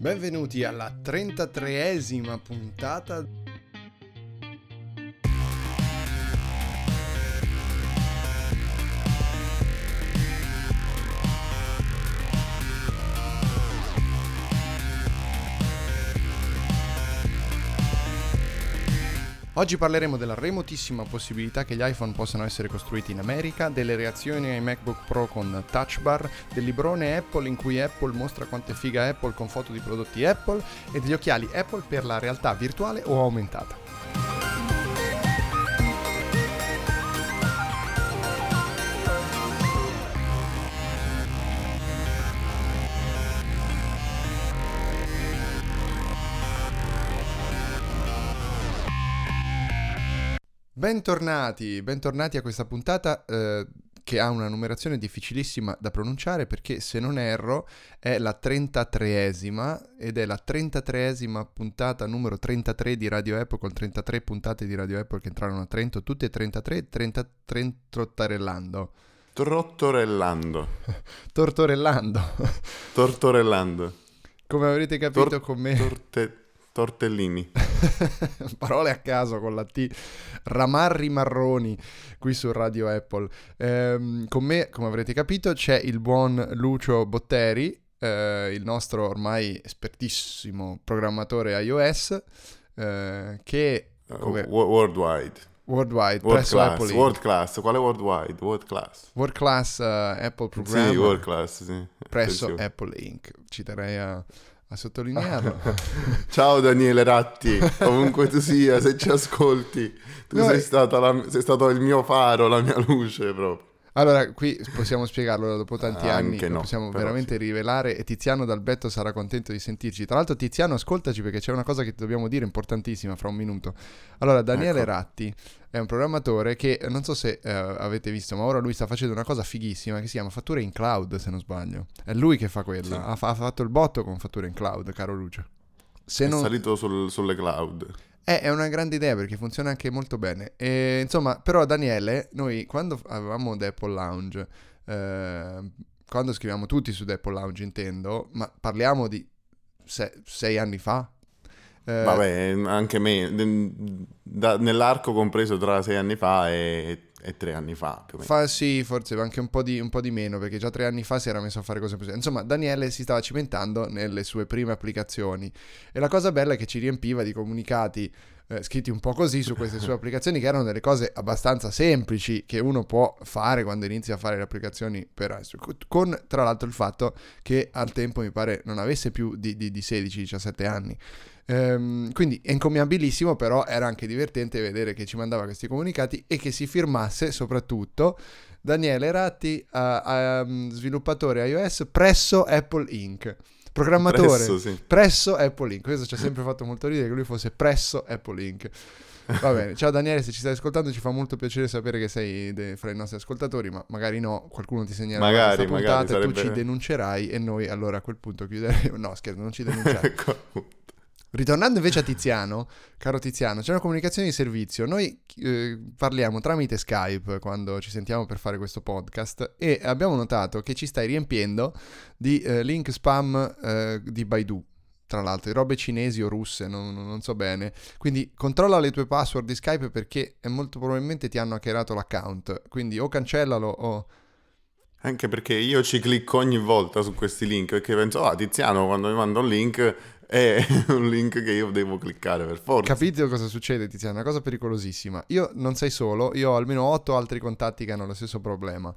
Benvenuti alla 33esima puntata Oggi parleremo della remotissima possibilità che gli iPhone possano essere costruiti in America, delle reazioni ai MacBook Pro con Touch Bar, del librone Apple in cui Apple mostra quanto è figa Apple con foto di prodotti Apple e degli occhiali Apple per la realtà virtuale o aumentata. Bentornati, bentornati a questa puntata eh, che ha una numerazione difficilissima da pronunciare perché se non erro è la 33esima ed è la 33esima puntata numero 33 di Radio Apple con 33 puntate di Radio Apple che entrarono a Trento, tutte e 33, 30, trottarellando. Trottorellando. Tortorellando. Tortorellando. Come avrete capito Tor- con me... Torte- tortellini. Parole a caso con la T. Ramarri marroni qui su Radio Apple. Ehm, con me, come avrete capito, c'è il buon Lucio Botteri, eh, il nostro ormai espertissimo programmatore iOS, eh, che... Come... Uh, worldwide. Worldwide, world class, Apple World class, quale worldwide? World class. World class uh, Apple Programmer. Sì, world class, sì. Presso Attenzione. Apple Inc. Ci terrei a a sottolinearlo. Ciao Daniele Ratti, ovunque tu sia, se ci ascolti, tu no, sei, la, sei, stato il mio faro, la mia luce proprio. Allora, qui possiamo spiegarlo dopo tanti ah, anni, no, possiamo veramente sì. rivelare e Tiziano Dalbetto sarà contento di sentirci. Tra l'altro Tiziano, ascoltaci perché c'è una cosa che ti dobbiamo dire importantissima fra un minuto. Allora, Daniele ecco. Ratti è un programmatore che non so se eh, avete visto, ma ora lui sta facendo una cosa fighissima che si chiama fatture in cloud, se non sbaglio. È lui che fa quella, sì. ha, ha, fatto il botto con fatture in cloud, caro Lucio. Se è non... salito sul, sulle cloud. Eh, è una grande idea perché funziona anche molto bene. E, insomma, però Daniele, noi quando avevamo The Apple Lounge, eh, quando scriviamo tutti su The Apple Lounge intendo, ma parliamo di se- sei anni fa? Eh, Vabbè, anche me, da, nell'arco compreso tra sei anni fa e è tre anni fa più o meno. Fa, sì, forse anche un po, di, un po' di meno, perché già tre anni fa si era messo a fare cose così. Insomma, Daniele si stava cimentando nelle sue prime applicazioni. E la cosa bella è che ci riempiva di comunicati eh, scritti un po' così su queste sue applicazioni, che erano delle cose abbastanza semplici che uno può fare quando inizia a fare le applicazioni per con tra l'altro il fatto che al tempo mi pare non avesse più di, di, di 16-17 anni. Ehm, quindi è incommiabilissimo, però era anche divertente vedere che ci mandava questi comunicati e che si firmasse soprattutto Daniele Ratti, uh, uh, sviluppatore iOS presso Apple Inc. Programmatore presso, sì. presso Apple Inc. Questo ci ha sempre fatto molto ridere che lui fosse presso Apple Inc. Va bene, ciao Daniele, se ci stai ascoltando ci fa molto piacere sapere che sei de- fra i nostri ascoltatori, ma magari no, qualcuno ti segnerà magari, questa puntata magari, sarebbe... tu ci denuncerai e noi allora a quel punto chiuderemo. No, scherzo, non ci denunciamo. ecco. Ritornando invece a Tiziano, caro Tiziano, c'è una comunicazione di servizio. Noi eh, parliamo tramite Skype quando ci sentiamo per fare questo podcast e abbiamo notato che ci stai riempiendo di eh, link spam eh, di Baidu. Tra l'altro, di robe cinesi o russe, non, non, so bene. Quindi controlla le tue password di Skype perché molto probabilmente ti hanno hackerato l'account. Quindi o cancellalo o anche perché io ci clicco ogni volta su questi link perché penso, ah, Tiziano quando mi manda un link è un link che io devo cliccare per forza. Capite cosa succede, Tiziano? È una cosa pericolosissima. Io non sei solo, io ho almeno otto altri contatti che hanno lo stesso problema.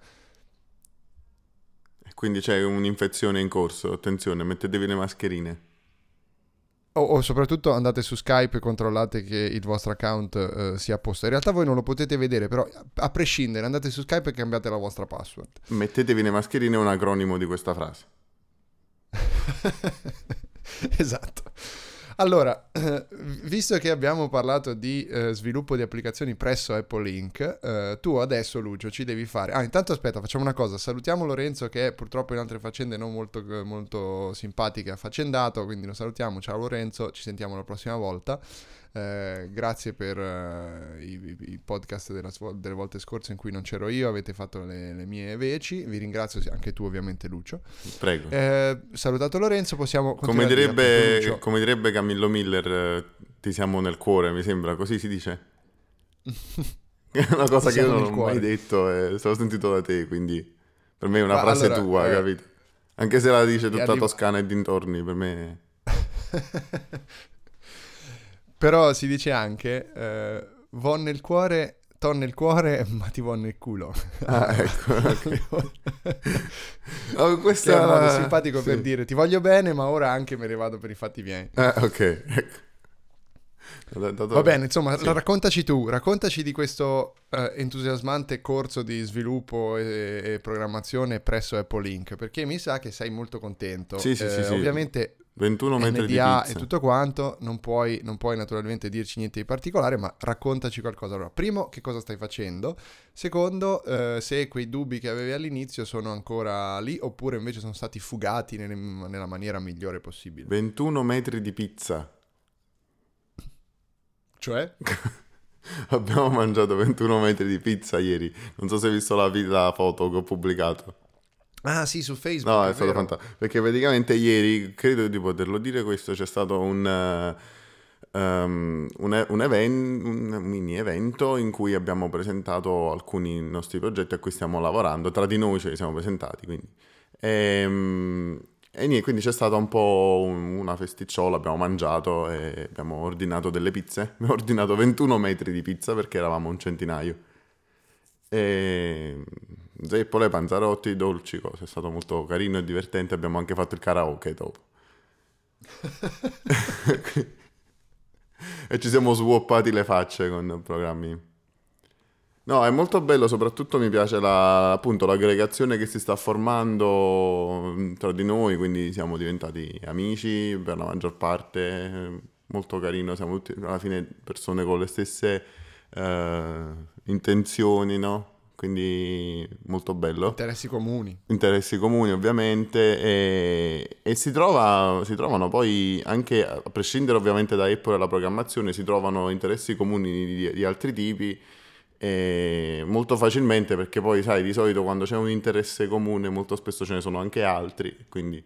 Quindi c'è un'infezione in corso, attenzione, mettetevi le mascherine. O, o, soprattutto andate su Skype e controllate che il vostro account uh, sia a posto. In realtà voi non lo potete vedere, però a prescindere andate su Skype e cambiate la vostra password. Mettetevi le mascherine è un acronimo di questa frase. esatto. Allora, visto che abbiamo parlato di eh, sviluppo di applicazioni presso Apple Inc., eh, tu adesso, Lucio, ci devi fare... Ah, intanto aspetta, facciamo una cosa. Salutiamo Lorenzo che è purtroppo in altre faccende non molto, molto simpatiche, affaccendato, quindi lo salutiamo. Ciao Lorenzo, ci sentiamo la prossima volta. Eh, grazie per eh, i, i, podcast della, delle volte scorse in cui non c'ero io, avete fatto le, le mie veci. Vi ringrazio anche tu, ovviamente, Lucio. Prego. Eh, salutato Lorenzo, possiamo come direbbe, come direbbe Camillo Miller, eh, ti siamo nel cuore, mi sembra, così si dice. È una cosa che io non ho mai detto e se l'ho sentito da te, quindi per me è una Ma frase allora, tua, eh, capito? Anche se la dice tutta arriva... Toscana e dintorni, per me... Però si dice anche, eh, vo nel cuore, ton nel cuore, ma ti vo nel culo. Ah, ecco. Okay. oh, questo è un modo simpatico sì. per dire ti voglio bene, ma ora anche me ne vado per i fatti miei. Ah, ok, ecco. Va bene, insomma, sì. raccontaci tu, raccontaci di questo uh, entusiasmante corso di sviluppo e, e, programmazione presso Apple Inc. Perché mi sa che sei molto contento. Sì, sì, eh, sì, Ovviamente 21 metri NDA di pizza. e tutto quanto, non puoi, non puoi, naturalmente dirci niente di particolare, ma raccontaci qualcosa. Allora, primo, che cosa stai facendo? Secondo, eh, se quei dubbi che avevi all'inizio sono ancora lì oppure invece sono stati fugati nelle, nella maniera migliore possibile. 21 metri di pizza. Cioè? Abbiamo mangiato 21 metri di pizza ieri. Non so se hai visto la, la foto che ho pubblicato. Ah sì, su Facebook. No, è, è stato fantastico. Perché praticamente ieri, credo di poterlo dire questo, c'è stato un, um, un, un, event, un, mini evento in cui abbiamo presentato alcuni nostri progetti a cui stiamo lavorando. Tra di noi ce li siamo presentati, quindi. E, um, e niente, quindi c'è stata un po' una festicciola, abbiamo mangiato e abbiamo ordinato delle pizze. Abbiamo ordinato 21 metri di pizza perché eravamo un centinaio. E zeppole, panzarotti, dolci, cose. È stato molto carino e divertente. Abbiamo anche fatto il karaoke dopo. e ci siamo swappati le facce con programmi No, è molto bello, soprattutto mi piace la, appunto l'aggregazione che si sta formando mm, tra di noi, quindi siamo diventati amici per la maggior parte, molto carino, siamo tutti alla fine persone con le stesse eh, intenzioni, no? Quindi molto bello. Interessi comuni. Interessi comuni ovviamente e, e si, trova, si trovano poi anche, a prescindere ovviamente da Apple e la programmazione, si trovano interessi comuni di, di altri tipi molto facilmente perché poi sai di solito quando c'è un interesse comune molto spesso ce ne sono anche altri quindi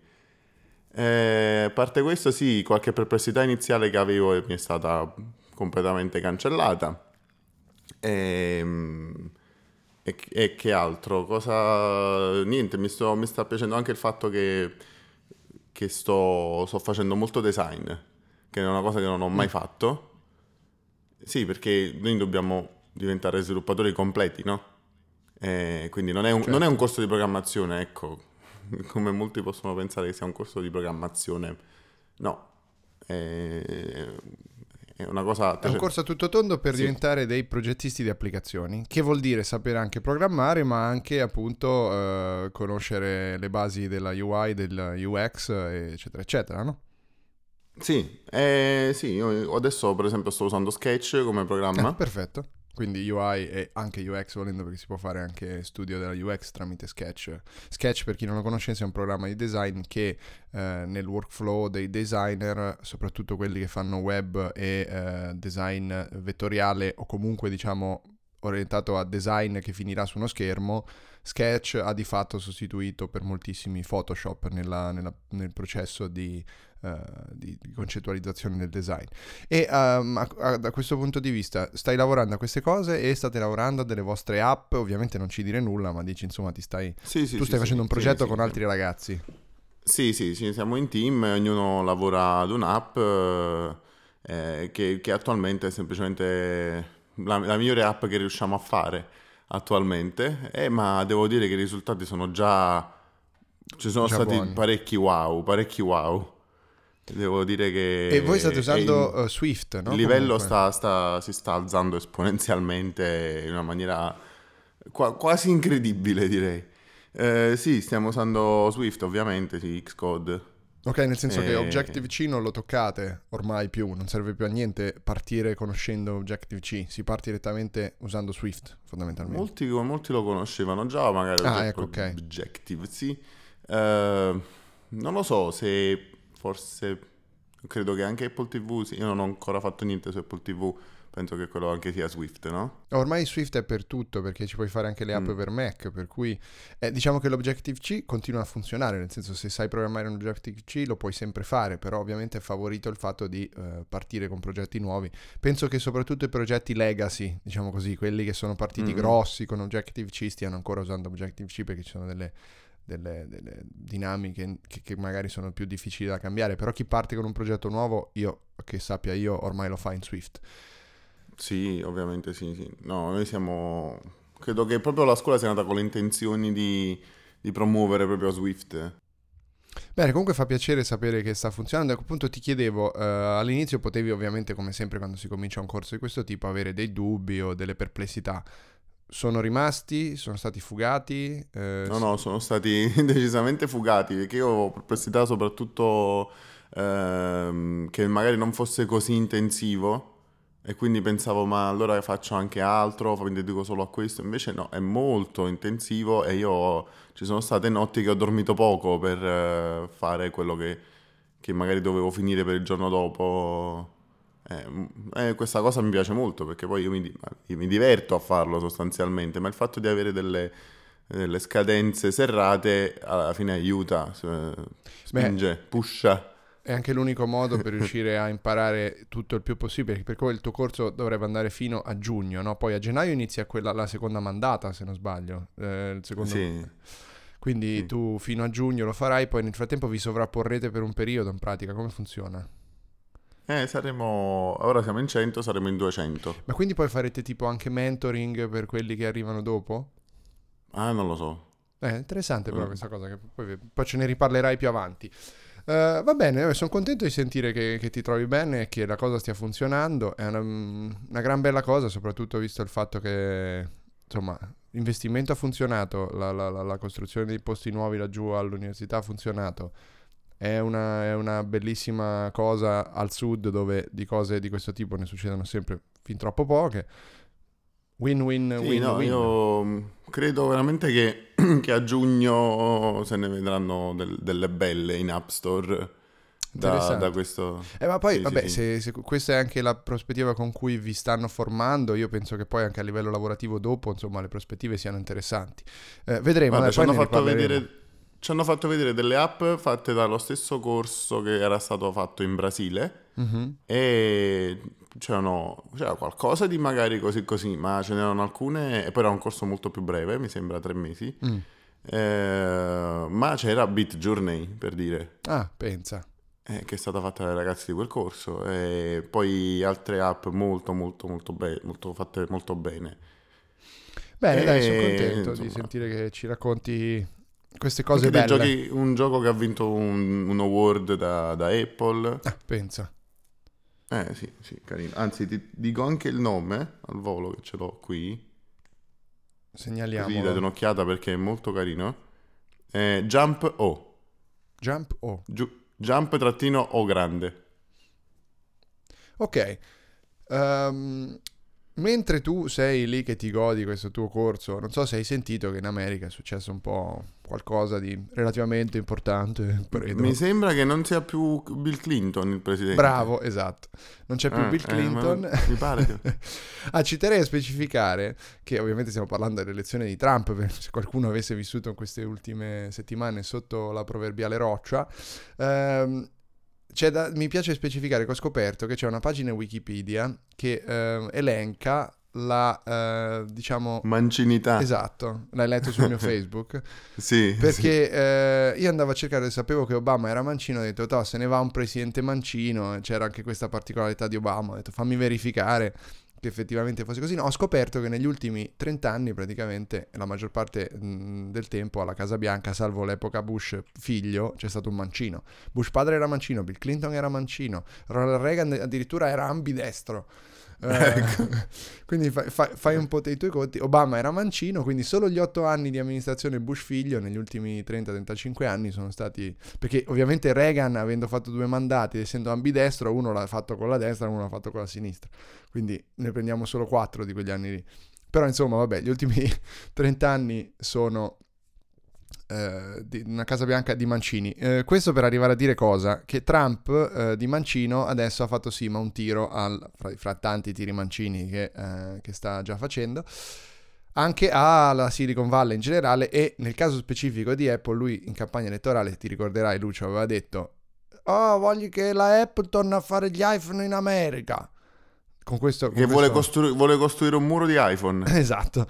eh, a parte questo sì qualche perplessità iniziale che avevo mi è stata completamente cancellata e, ehm, e, e che altro cosa niente mi, sto, mi, sta piacendo anche il fatto che, che sto, sto facendo molto design che è una cosa che non ho mai mm. fatto sì perché noi dobbiamo diventare sviluppatori completi, no? Eh, quindi non è, un, certo. non è, un, certo. corso di programmazione, ecco, come molti possono pensare che sia un corso di programmazione. No, è, è una cosa... È un corso a tutto tondo per sì. diventare dei progettisti di applicazioni, che vuol dire sapere anche programmare, ma anche appunto eh, conoscere le basi della UI, del UX, eccetera, eccetera, no? Sì, eh, sì, io adesso per esempio sto usando Sketch come programma. Eh, perfetto quindi UI e anche UX volendo perché si può fare anche studio della UX tramite Sketch. Sketch per chi non lo conoscesse è un programma di design che eh, nel workflow dei designer, soprattutto quelli che fanno web e eh, design vettoriale o comunque diciamo orientato a design che finirà su uno schermo, Sketch ha di fatto sostituito per moltissimi Photoshop nella, nella, nel processo di di, di, concettualizzazione del design. E um, a, a, da questo punto di vista stai lavorando a queste cose e state lavorando a delle vostre app, ovviamente non ci dire nulla, ma dici insomma ti stai, sì, sì, tu sì, stai facendo un progetto con altri ragazzi. Sì, sì, sì, siamo in team, ognuno lavora ad un'app eh, che, che, attualmente è semplicemente la, la, migliore app che riusciamo a fare attualmente, eh, ma devo dire che i risultati sono già... Ci sono già stati buoni. parecchi wow, parecchi wow. Devo dire che... E voi state usando il, uh, Swift, no? Il livello sta, sta, si sta alzando esponenzialmente in una maniera qua, quasi incredibile, direi. Eh, sì, stiamo usando Swift, ovviamente, sì, Xcode. Ok, nel senso e... che Objective-C non lo toccate ormai più, non serve più a niente partire conoscendo Objective-C, si parte direttamente usando Swift, fondamentalmente. Molti, molti lo conoscevano già, magari ah, ecco, okay. Objective-C. Uh, non lo so se forse Credo che anche Apple TV, io non ho ancora fatto niente su Apple TV, penso che quello anche sia Swift, no? Ormai Swift è per tutto perché ci puoi fare anche le app mm. per Mac, per cui eh, diciamo che l'Objective-C continua a funzionare, nel senso se sai programmare un Objective-C lo puoi sempre fare, però ovviamente è favorito il fatto di eh, partire con progetti nuovi. Penso che soprattutto i progetti legacy, diciamo così, quelli che sono partiti mm-hmm. grossi con Objective-C stiano ancora usando Objective-C perché ci sono delle delle, delle dinamiche che, che, magari sono più difficili da cambiare, però chi parte con un progetto nuovo, io che sappia io, ormai lo fa in Swift. Sì, ovviamente sì, sì. No, noi siamo... Credo che proprio la scuola sia nata con le intenzioni di, di promuovere proprio Swift. Bene, comunque fa piacere sapere che sta funzionando. Ecco, appunto ti chiedevo, eh, all'inizio potevi ovviamente, come sempre quando si comincia un corso di questo tipo, avere dei dubbi o delle perplessità sono rimasti? Sono stati fugati? Eh, no, no, sono stati decisamente fugati perché io ho perplessità soprattutto ehm, che magari non fosse così intensivo e quindi pensavo ma allora faccio anche altro, mi dedico solo a questo, invece no, è molto intensivo e io ci sono state notti che ho dormito poco per eh, fare quello che, che magari dovevo finire per il giorno dopo eh, eh, questa cosa mi piace molto perché poi io mi, io mi, diverto a farlo sostanzialmente, ma il fatto di avere delle, delle scadenze serrate alla fine aiuta, spinge, Beh, pusha. È anche l'unico modo per riuscire a imparare tutto il più possibile, perché poi il tuo corso dovrebbe andare fino a giugno, no? Poi a gennaio inizia quella, la seconda mandata, se non sbaglio. Eh, secondo... Sì. Quindi sì. tu fino a giugno lo farai, poi nel frattempo vi sovrapporrete per un periodo in pratica. Come funziona? Eh, saremo... Ora siamo in 100, saremo in 200. Ma quindi poi farete tipo anche mentoring per quelli che arrivano dopo? Ah, non lo so. Eh, interessante però mm. questa cosa, che poi, poi, ce ne riparlerai più avanti. Uh, va bene, sono contento di sentire che, che, ti trovi bene e che la cosa stia funzionando. È una, una, gran bella cosa, soprattutto visto il fatto che, insomma, l'investimento ha funzionato, la, la, la, la costruzione dei posti nuovi laggiù all'università ha funzionato è una, è una, bellissima cosa al sud dove di cose di questo tipo ne succedono sempre fin troppo poche. Win-win, sì, win, no, win. Io credo veramente che, che, a giugno se ne vedranno del, delle belle in App Store. Da, da, questo eh, ma poi sì, vabbè sì, se, se, questa è anche la prospettiva con cui vi stanno formando io penso che poi anche a livello lavorativo dopo insomma le prospettive siano interessanti eh, vedremo Guarda, ci hanno fatto vedere ci hanno fatto vedere delle app fatte dallo stesso corso che era stato fatto in Brasile mm-hmm. e c'erano, c'era qualcosa di magari così così, ma ce n'erano alcune, e poi era un corso molto più breve, mi sembra tre mesi, mm. eh, ma c'era Beat Journey per dire. Ah, pensa. Eh, che è stata fatta dai ragazzi di quel corso e poi altre app molto molto molto, be- molto fatte molto bene. Bene, e, dai, sono contento insomma, di sentire che ci racconti queste cose belle. Giochi, un gioco che ha vinto un, un award da, da Apple. Ah, pensa. Eh sì, sì, carino. Anzi, ti dico anche il nome al volo che ce l'ho qui. Segnaliamo. Così date un'occhiata perché è molto carino. Eh, Jump O. Jump O. Gi- jump trattino O grande. Ok. Um, Mentre tu sei lì che ti godi questo tuo corso, non so se hai sentito che in America è successo un po' qualcosa di relativamente importante. Credo. Mi sembra che non sia più Bill Clinton il presidente. Bravo, esatto. Non c'è più ah, Bill eh, Clinton. Eh, mi pare che... ah, ci terrei a specificare che ovviamente stiamo parlando dell'elezione di Trump, se qualcuno avesse vissuto in queste ultime settimane sotto la proverbiale roccia. Ehm, da, mi piace specificare che ho scoperto che c'è una pagina Wikipedia che eh, elenca la, eh, diciamo... Mancinità. Esatto, l'hai letto sul mio Facebook. sì. Perché sì. Eh, io andavo a cercare, sapevo che Obama era mancino, ho detto, se ne va un presidente mancino, c'era anche questa particolarità di Obama, ho detto, fammi verificare che effettivamente fosse così. No, ho scoperto che negli ultimi 30 anni praticamente la maggior parte del tempo alla Casa Bianca, salvo l'epoca Bush figlio, c'è stato un mancino. Bush padre era mancino, Bill Clinton era mancino, Ronald Reagan addirittura era ambidestro. Ecco. Eh, quindi fai, fai, fai, un po' dei tuoi conti. Obama era mancino, quindi solo gli otto anni di amministrazione Bush figlio negli ultimi 30-35 anni sono stati... Perché ovviamente Reagan, avendo fatto due mandati, essendo ambidestro, uno l'ha fatto con la destra, uno l'ha fatto con la sinistra. Quindi ne prendiamo solo quattro di quegli anni lì. Però insomma, vabbè, gli ultimi 30 anni sono una Casa Bianca di Mancini. Eh, questo per arrivare a dire cosa? Che Trump eh, di Mancino adesso ha fatto sì, ma un tiro al, fra, fra, tanti tiri Mancini che, eh, che sta già facendo anche alla Silicon Valley in generale e nel caso specifico di Apple lui in campagna elettorale, ti ricorderai Lucio, aveva detto oh voglio che la Apple torni a fare gli iPhone in America. Con questo... Con che questo... Vuole, costru- vuole costruire un muro di iPhone. esatto.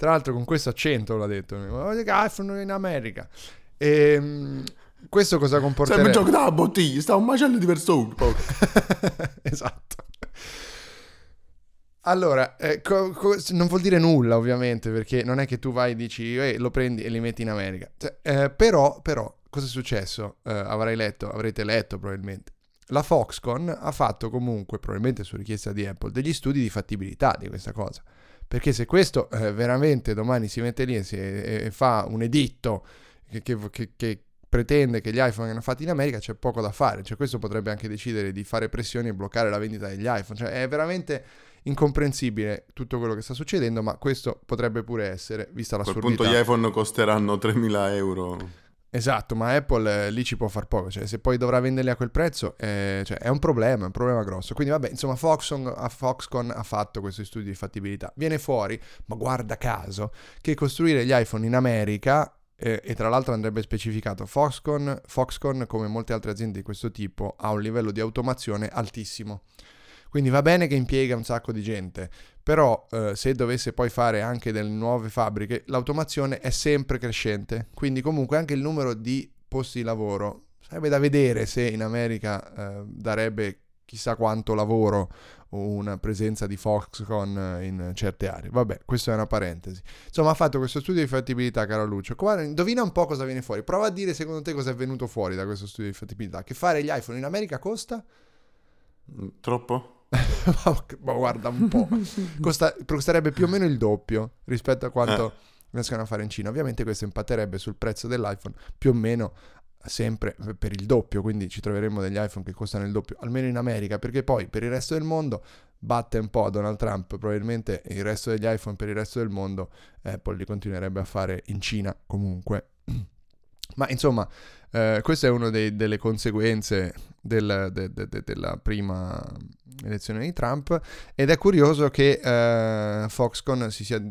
Tra l'altro con questo accento l'ha detto, iPhone in America. E ehm, questo cosa comporterebbe? Sempre gioco da bottiglia, sta un macello di persone. esatto. Allora, eh, co- co- non vuol dire nulla ovviamente, perché non è che tu vai e dici, eh, lo prendi e li metti in America. Cioè, eh, però, però, cosa è successo? Eh, avrai letto, avrete letto probabilmente. La Foxconn ha fatto comunque, probabilmente su richiesta di Apple, degli studi di fattibilità di questa cosa. Perché se questo eh, veramente domani si mette lì e, si, e, e fa un editto che, che, che, pretende che gli iPhone vengano fatti in America, c'è poco da fare. Cioè, questo potrebbe anche decidere di fare pressioni e bloccare la vendita degli iPhone. Cioè, è veramente incomprensibile tutto quello che sta succedendo, ma questo potrebbe pure essere, vista la A quel punto gli iPhone costeranno 3.000 euro. Esatto, ma Apple eh, lì ci può far poco, cioè se poi dovrà venderli a quel prezzo eh, cioè, è un problema, è un problema grosso. Quindi vabbè, insomma Foxconn, Foxconn ha fatto questo studio di fattibilità. Viene fuori, ma guarda caso, che costruire gli iPhone in America eh, e tra l'altro andrebbe specificato Foxconn, Foxconn, come molte altre aziende di questo tipo, ha un livello di automazione altissimo. Quindi va bene che impiega un sacco di gente, però eh, se dovesse poi fare anche delle nuove fabbriche, l'automazione è sempre crescente, quindi comunque anche il numero di posti di lavoro sarebbe da vedere se in America eh, darebbe chissà quanto lavoro una presenza di Foxconn in certe aree. Vabbè, questa è una parentesi. Insomma, ha fatto questo studio di fattibilità, caro Lucio. Guarda, indovina un po' cosa viene fuori. Prova a dire secondo te cosa è venuto fuori da questo studio di fattibilità. Che fare gli iPhone in America costa? Troppo? ma guarda un po', Costa, costerebbe più o meno il doppio rispetto a quanto eh. riescono a fare in Cina. Ovviamente questo impatterebbe sul prezzo dell'iPhone più o meno sempre per il doppio, quindi ci troveremo degli iPhone che costano il doppio, almeno in America, perché poi per il resto del mondo batte un po' Donald Trump, probabilmente il resto degli iPhone per il resto del mondo Apple li continuerebbe a fare in Cina comunque. Ma insomma, eh, questa è una delle conseguenze del, de, de, de, della prima elezione di Trump ed è curioso che eh, Foxconn si sia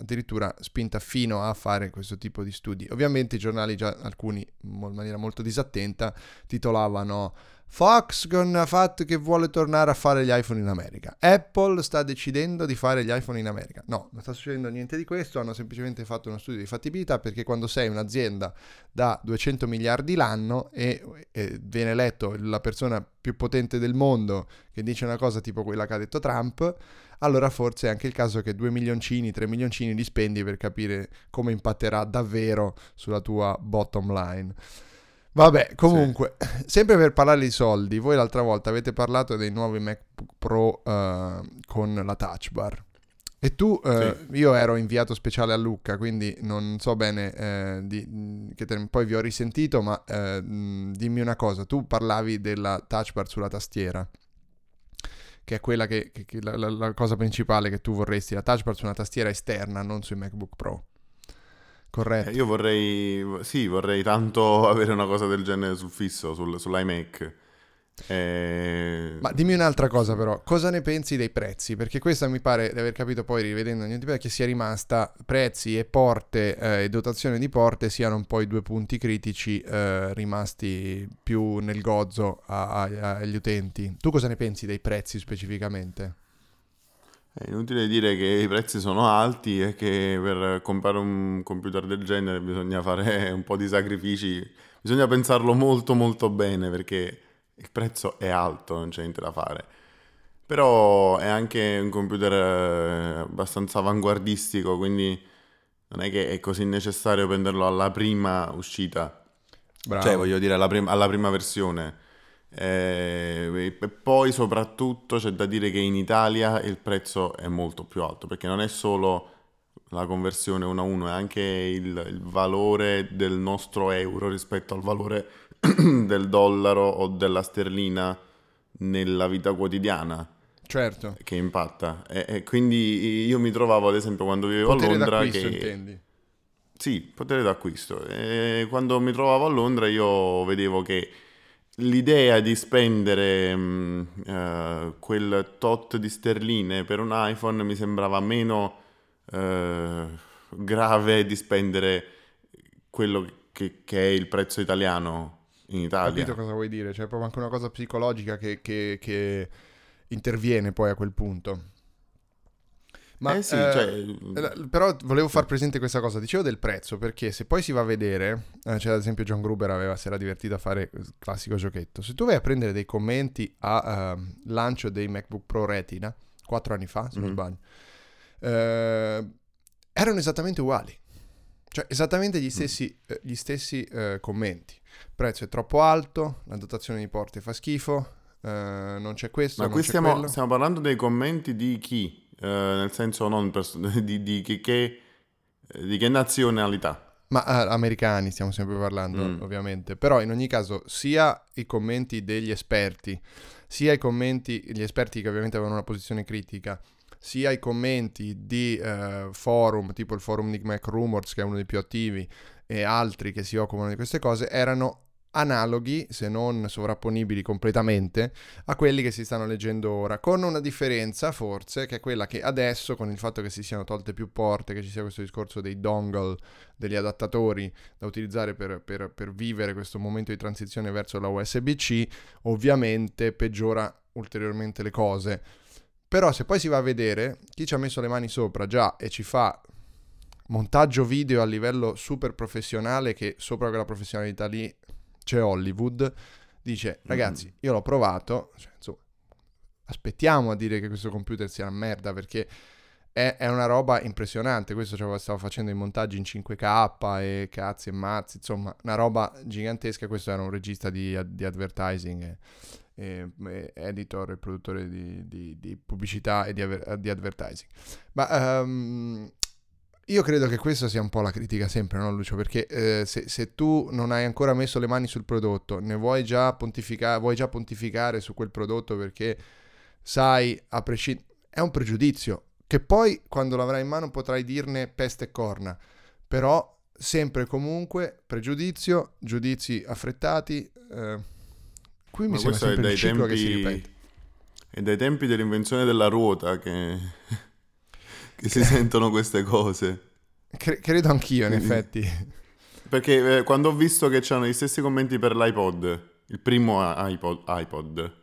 addirittura spinta fino a fare questo tipo di studi. Ovviamente i giornali, già alcuni in maniera molto disattenta, titolavano Foxconn ha fatto che vuole tornare a fare gli iPhone in America. Apple sta decidendo di fare gli iPhone in America. No, non sta succedendo niente di questo, hanno semplicemente fatto uno studio di fattibilità perché quando sei un'azienda da 200 miliardi l'anno e, e viene eletto la persona più potente del mondo che dice una cosa tipo quella che ha detto Trump, allora forse è anche il caso che 2 milioncini, 3 milioncini li spendi per capire come impatterà davvero sulla tua bottom line. Vabbè, comunque, sì. sempre per parlare di soldi, voi l'altra volta avete parlato dei nuovi MacBook Pro uh, con la touch bar. E tu, uh, sì. io ero inviato speciale a Lucca, quindi non so bene uh, di, che te, poi vi ho risentito, ma dimmi una cosa, tu parlavi della touch bar sulla tastiera, che è quella che, che, che la, la, la, cosa principale che tu vorresti, la touch bar su una tastiera esterna, non sui MacBook Pro. Corretto. Eh, io vorrei, sì, vorrei tanto avere una cosa del genere sul fisso, sul, sull'iMac. Eh... Ma dimmi un'altra cosa però, cosa ne pensi dei prezzi? Perché questa mi pare di aver capito poi rivedendo niente che sia rimasta prezzi e porte eh, e dotazione di porte siano un po' i due punti critici eh, rimasti più nel gozzo a, a, agli utenti. Tu cosa ne pensi dei prezzi specificamente? È inutile dire che i prezzi sono alti e che per comprare un computer del genere bisogna fare un po' di sacrifici, bisogna pensarlo molto molto bene perché il prezzo è alto, non c'è niente da fare. Però è anche un computer eh, abbastanza avanguardistico, quindi non è che è così necessario prenderlo alla prima uscita. Bravo. Cioè, voglio dire, alla, prim- alla prima versione. Eh, e poi soprattutto c'è da dire che in Italia il prezzo è molto più alto perché non è solo la conversione 1 a 1, è anche il, il valore del nostro euro rispetto al valore del dollaro o della sterlina nella vita quotidiana. Certo. Che impatta. E, e quindi io mi trovavo ad esempio quando vivevo Potere a Londra che... intendi? Sì, potere d'acquisto. E quando mi trovavo a Londra io vedevo che l'idea di spendere mh, uh, quel tot di sterline per un iPhone mi sembrava meno uh, grave di spendere quello che, che, è il prezzo italiano in Italia. Capito cosa vuoi dire? Cioè, è proprio anche una cosa psicologica che, che, che interviene poi a quel punto. Ma, eh sì, eh, cioè... Però volevo far presente questa cosa, dicevo del prezzo, perché se poi si va a vedere, eh, cioè ad esempio John Gruber aveva, si era divertito a fare il classico giochetto, se tu vai a prendere dei commenti a uh, lancio dei MacBook Pro Retina, quattro anni fa, se mm-hmm. non sbaglio, eh, erano esattamente uguali. Cioè, esattamente gli mm. stessi, mm. eh, gli stessi eh, commenti. Il prezzo è troppo alto, la dotazione di porte fa schifo, eh, non c'è questo. Ma qui stiamo, stiamo, parlando dei commenti di chi? Eh, nel senso non pers- di, di, di, che, di, che, nazionalità? Ma eh, americani stiamo sempre parlando, mm. ovviamente. Però in ogni caso, sia i commenti degli esperti, sia i commenti, gli esperti che ovviamente avevano una posizione critica, sia i commenti di eh, forum, tipo il forum Nick Rumors, che è uno dei più attivi, e altri che si occupano di queste cose, erano analoghi, se non sovrapponibili completamente, a quelli che si stanno leggendo ora, con una differenza forse, che è quella che adesso, con il fatto che si siano tolte più porte, che ci sia questo discorso dei dongle, degli adattatori da utilizzare per, per, per vivere questo momento di transizione verso la USB-C, ovviamente peggiora ulteriormente le cose. Però se poi si va a vedere, chi ci ha messo le mani sopra già e ci fa montaggio video a livello super professionale, che sopra quella professionalità lì c'è Hollywood, dice ragazzi mm-hmm. io l'ho provato, cioè, insomma, aspettiamo a dire che questo computer sia una merda perché è, è una roba impressionante, questo cioè, stavo facendo i montaggi in 5K e cazzi e mazzi, insomma una roba gigantesca, questo era un regista di, di advertising. E, e, e editor e produttore di, di, di, pubblicità e di, di advertising. Ma um, io credo che questa sia un po' la critica sempre, no Lucio? Perché eh, se, se, tu non hai ancora messo le mani sul prodotto, ne vuoi già, pontifica- vuoi già pontificare su quel prodotto perché sai, a prescindere... È un pregiudizio, che poi quando l'avrai in mano potrai dirne peste e corna, però sempre comunque pregiudizio, giudizi affrettati... Eh, Qui mi Ma sembra sempre il ciclo tempi, che si ripete. È dai tempi dell'invenzione della ruota che, che si sentono queste cose. Cre- credo anch'io, in effetti. Perché eh, quando ho visto che c'erano gli stessi commenti per l'iPod, il primo iPod, iPod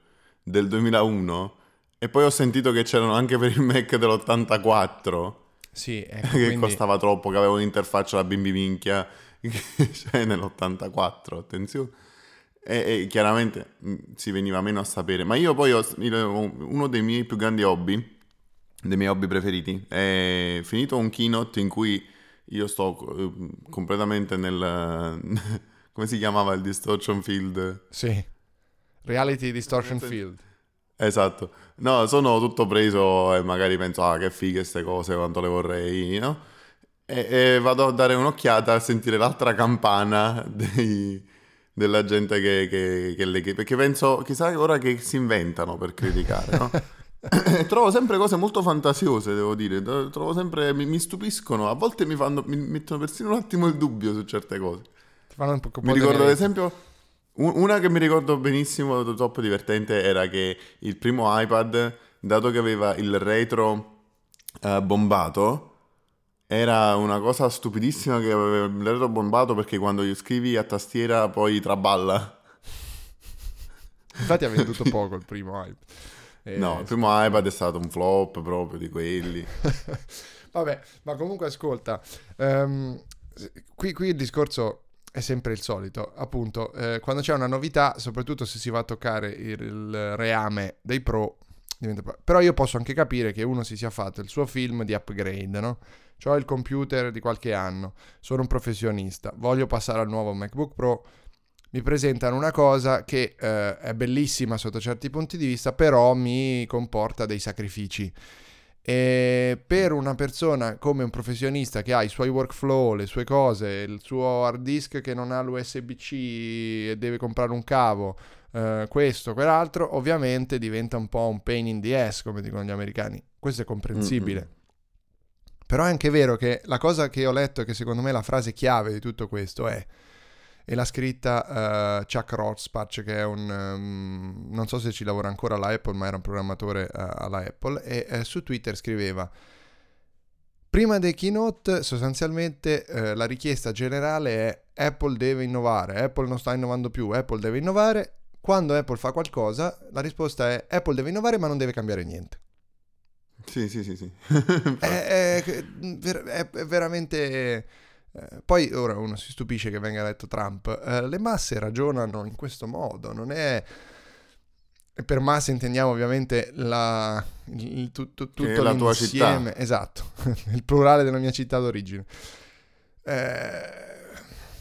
del 2001, e poi ho sentito che c'erano anche per il Mac dell'84. Sì, ecco, che quindi... costava troppo, che aveva un'interfaccia da bimbi minchia. Cioè nell'84, attenzione e, e chiaramente mm, si veniva meno a sapere. Ma io poi ho, uno dei miei più grandi hobby, dei miei hobby preferiti, è finito un keynote in cui io sto uh, completamente nel... come si chiamava il distortion field? Sì, reality distortion field. Esatto, no, sono tutto preso e magari penso, ah che fighe queste cose, quanto le vorrei, no? E, e, vado a dare un'occhiata a sentire l'altra campana dei, della gente che, che, che, le, perché penso, chissà ora che si inventano per criticare, no? trovo sempre cose molto fantasiose, devo dire, trovo sempre, mi, mi stupiscono, a volte mi, fanno, mi mettono persino un attimo il dubbio su certe cose. Un po mi ricordo ad esempio, una che mi ricordo benissimo, troppo divertente, era che il primo iPad, dato che aveva il retro uh, bombato, era una cosa stupidissima che aveva l'ero bombato perché quando gli scrivi a tastiera poi traballa. Infatti ha venduto poco il primo iPad. Eh, no, il primo iPad è stato un flop proprio di quelli. Vabbè, ma comunque ascolta, um, qui, qui, il discorso è sempre il solito. Appunto, eh, quando c'è una novità, soprattutto se si va a toccare il, il reame dei pro, diventa... Però io posso anche capire che uno si sia fatto il suo film di upgrade, no? ho il computer di qualche anno, sono un professionista, voglio passare al nuovo MacBook Pro, mi presentano una cosa che eh, è bellissima sotto certi punti di vista, però mi comporta dei sacrifici. E per una persona come un professionista che ha i suoi workflow, le sue cose, il suo hard disk che non ha l'USB-C e deve comprare un cavo, eh, questo, quell'altro, ovviamente diventa un po' un pain in the ass, come dicono gli americani. Questo è comprensibile. Mm-hmm. Però è anche vero che la cosa che ho letto, che secondo me è la frase chiave di tutto questo è, e l'ha scritta uh, Chuck Rothspach, che è un, um, non so se ci lavora ancora alla Apple, ma era un programmatore uh, alla Apple, e uh, su Twitter scriveva, prima dei keynote sostanzialmente la richiesta generale è Apple deve innovare, Apple non sta innovando più, Apple deve innovare, quando Apple fa qualcosa la risposta è Apple deve innovare ma non deve cambiare niente. Sì, sì, sì, sì. è, è, è, è, veramente... Eh, poi ora uno si stupisce che venga eletto Trump. Eh, le masse ragionano in questo modo, non è... Per masse intendiamo ovviamente la, il, tu, tu, tutto la tua città. Esatto, il plurale della mia città d'origine. Eh,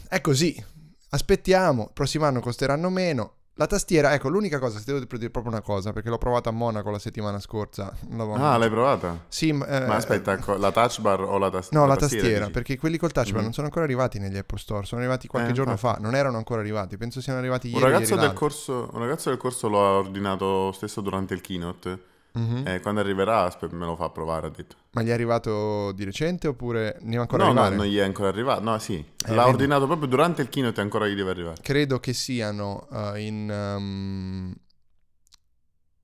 è così. Aspettiamo, il prossimo anno costeranno meno, la tastiera, ecco, l'unica cosa, se devo dire proprio una cosa, perché l'ho provata a Monaco la settimana scorsa. Ah, l'hai provata? Sì, ma, eh, ma aspetta, la touch bar o la, tas- no, la, la tastiera? No, la tastiera, perché quelli col touch bar mm. non sono ancora arrivati negli Apple Store, sono arrivati qualche eh, giorno fa, non erano ancora arrivati, penso siano arrivati un ieri. Ragazzo ieri corso, un ragazzo del corso lo ha ordinato stesso durante il keynote Mm-hmm. Eh, quando arriverà me lo fa provare, ha detto. Ma gli è arrivato di recente oppure ne è ancora no, arrivare? No, non gli è ancora arrivato. No, sì. Eh, L'ha ordinato proprio durante il keynote e ancora gli deve arrivare. Credo che siano uh, in... Um,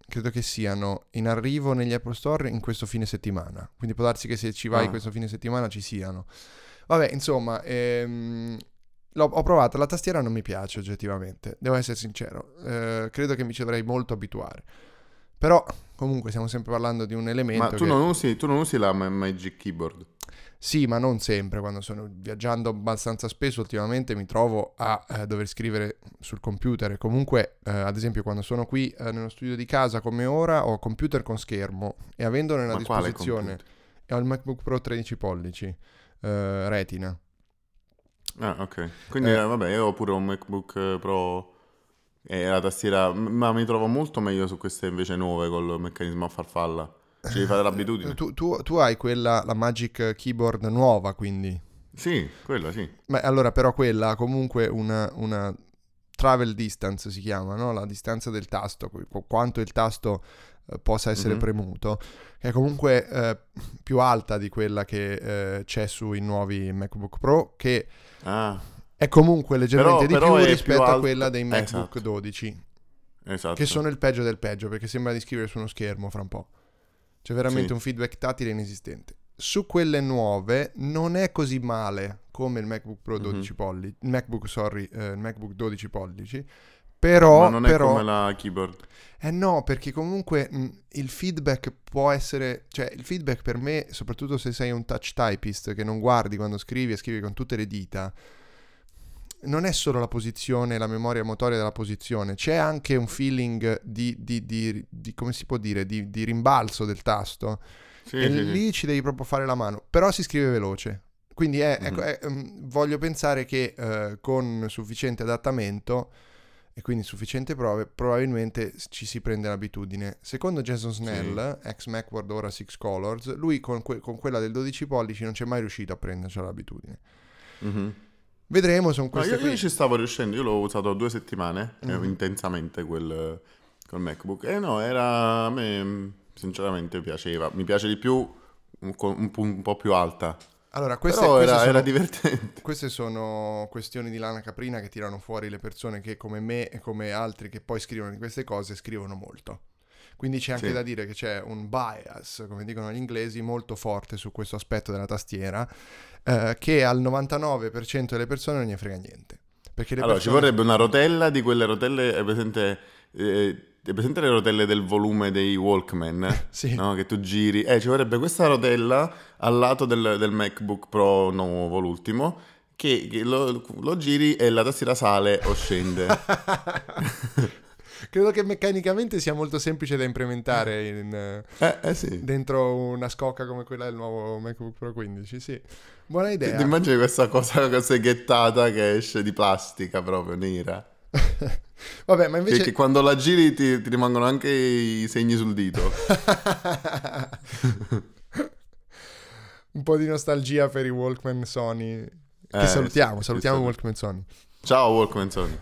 credo che siano in arrivo negli Apple Store in questo fine settimana. Quindi può darsi che se ci vai ah. questo fine settimana ci siano. Vabbè, insomma, ehm, ho provato, la tastiera non mi piace oggettivamente, devo essere sincero. Eh, credo che mi ci dovrei molto abituare. Però comunque stiamo sempre parlando di un elemento. Ma tu, che... non, usi, tu non usi la Magic Keyboard? Sì, ma non sempre. Quando sono viaggiando abbastanza spesso ultimamente mi trovo a eh, dover scrivere sul computer. Comunque, eh, ad esempio, quando sono qui eh, nello studio di casa come ora, ho computer con schermo e avendo nella ma disposizione ho il MacBook Pro 13 pollici eh, Retina. Ah, ok. Quindi, eh, vabbè, io ho pure un MacBook Pro e la tastiera, ma mi trovo molto meglio su queste invece nuove col meccanismo a farfalla. Ci devi fare l'abitudine. Tu, tu, tu hai quella, la Magic Keyboard nuova, quindi? Sì, quella sì. Ma allora però quella ha comunque una, una travel distance si chiama, no? la distanza del tasto, quanto il tasto eh, possa essere mm-hmm. premuto, che è comunque eh, più alta di quella che eh, c'è sui nuovi MacBook Pro, che ah. È comunque leggermente però, di però più rispetto più a quella dei MacBook esatto. 12. Esatto. Che sono il peggio del peggio, perché sembra di scrivere su uno schermo fra un po'. C'è veramente sì. un feedback tattile inesistente. Su quelle nuove non è così male come il MacBook Pro 12 mm-hmm. pollici, il MacBook, sorry, eh, il MacBook 12 pollici, però... Ma non è però, come la keyboard. Eh no, perché comunque mh, il feedback può essere... Cioè, il feedback per me, soprattutto se sei un touch typist, che non guardi quando scrivi e scrivi con tutte le dita non è solo la posizione, la memoria motoria della posizione, c'è anche un feeling di, di, di, di come si può dire, di, rimbalzo del tasto. Sì, e sì, lì sì. ci devi proprio fare la mano, però si scrive veloce. Quindi è, mm-hmm. ecco, è, um, voglio pensare che uh, con sufficiente adattamento e quindi sufficiente prove, probabilmente ci si prende l'abitudine. Secondo Jason Snell, ex Macworld ora Six Colors, lui con, que- con, quella del 12 pollici non c'è mai riuscito a prenderci l'abitudine. Mm-hmm. Vedremo, sono queste no, io, io ci stavo riuscendo, io l'ho usato due settimane, mm-hmm. intensamente quel, quel MacBook. E no, era, a me sinceramente piaceva, mi piace di più un, un, un po' più alta. Allora, queste, Però queste era, sono, era, divertente. Queste sono questioni di lana caprina che tirano fuori le persone che come me e come altri che poi scrivono di queste cose scrivono molto. Quindi c'è anche sì. da dire che c'è un bias, come dicono gli inglesi, molto forte su questo aspetto della tastiera, eh, che al 99% delle persone non ne frega niente. Perché allora, persone... ci vorrebbe una rotella di quelle rotelle, è presente... Eh, è presente le rotelle del volume dei Walkman? sì. No? Che tu giri. Eh, ci vorrebbe questa rotella al lato del, del MacBook Pro nuovo, l'ultimo, che, che lo, lo, giri e la tastiera sale o scende. Credo che meccanicamente sia molto semplice da implementare in, eh, eh sì. dentro una scocca come quella del nuovo MacBook Pro 15. Sì, buona idea. Ti immagini questa cosa seghettata che esce di plastica proprio nera? Vabbè, ma invece... Che, che quando la giri ti, ti, rimangono anche i segni sul dito. Un po' di nostalgia per i Walkman Sony. Che eh, salutiamo, salutiamo Walkman Sony. Ciao Walkman Sony.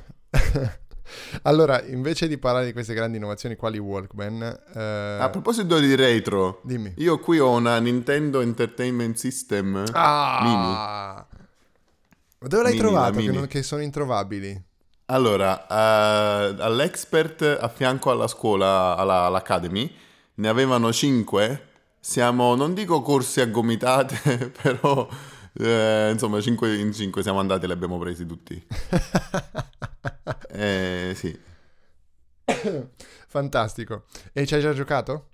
Allora, invece di parlare di queste grandi innovazioni, quali Walkman? Eh... A proposito di retro, dimmi. io qui ho una Nintendo Entertainment System ah! mini. Dove l'hai mini, trovato? Che, non, che, sono introvabili. Allora, uh, all'Expert a fianco alla scuola, alla, all'Academy, ne avevano 5. Siamo, non dico corsi a gomitate, però eh, insomma 5 in 5 siamo andati e li abbiamo presi tutti. eh, sì. Fantastico. E ci hai già giocato?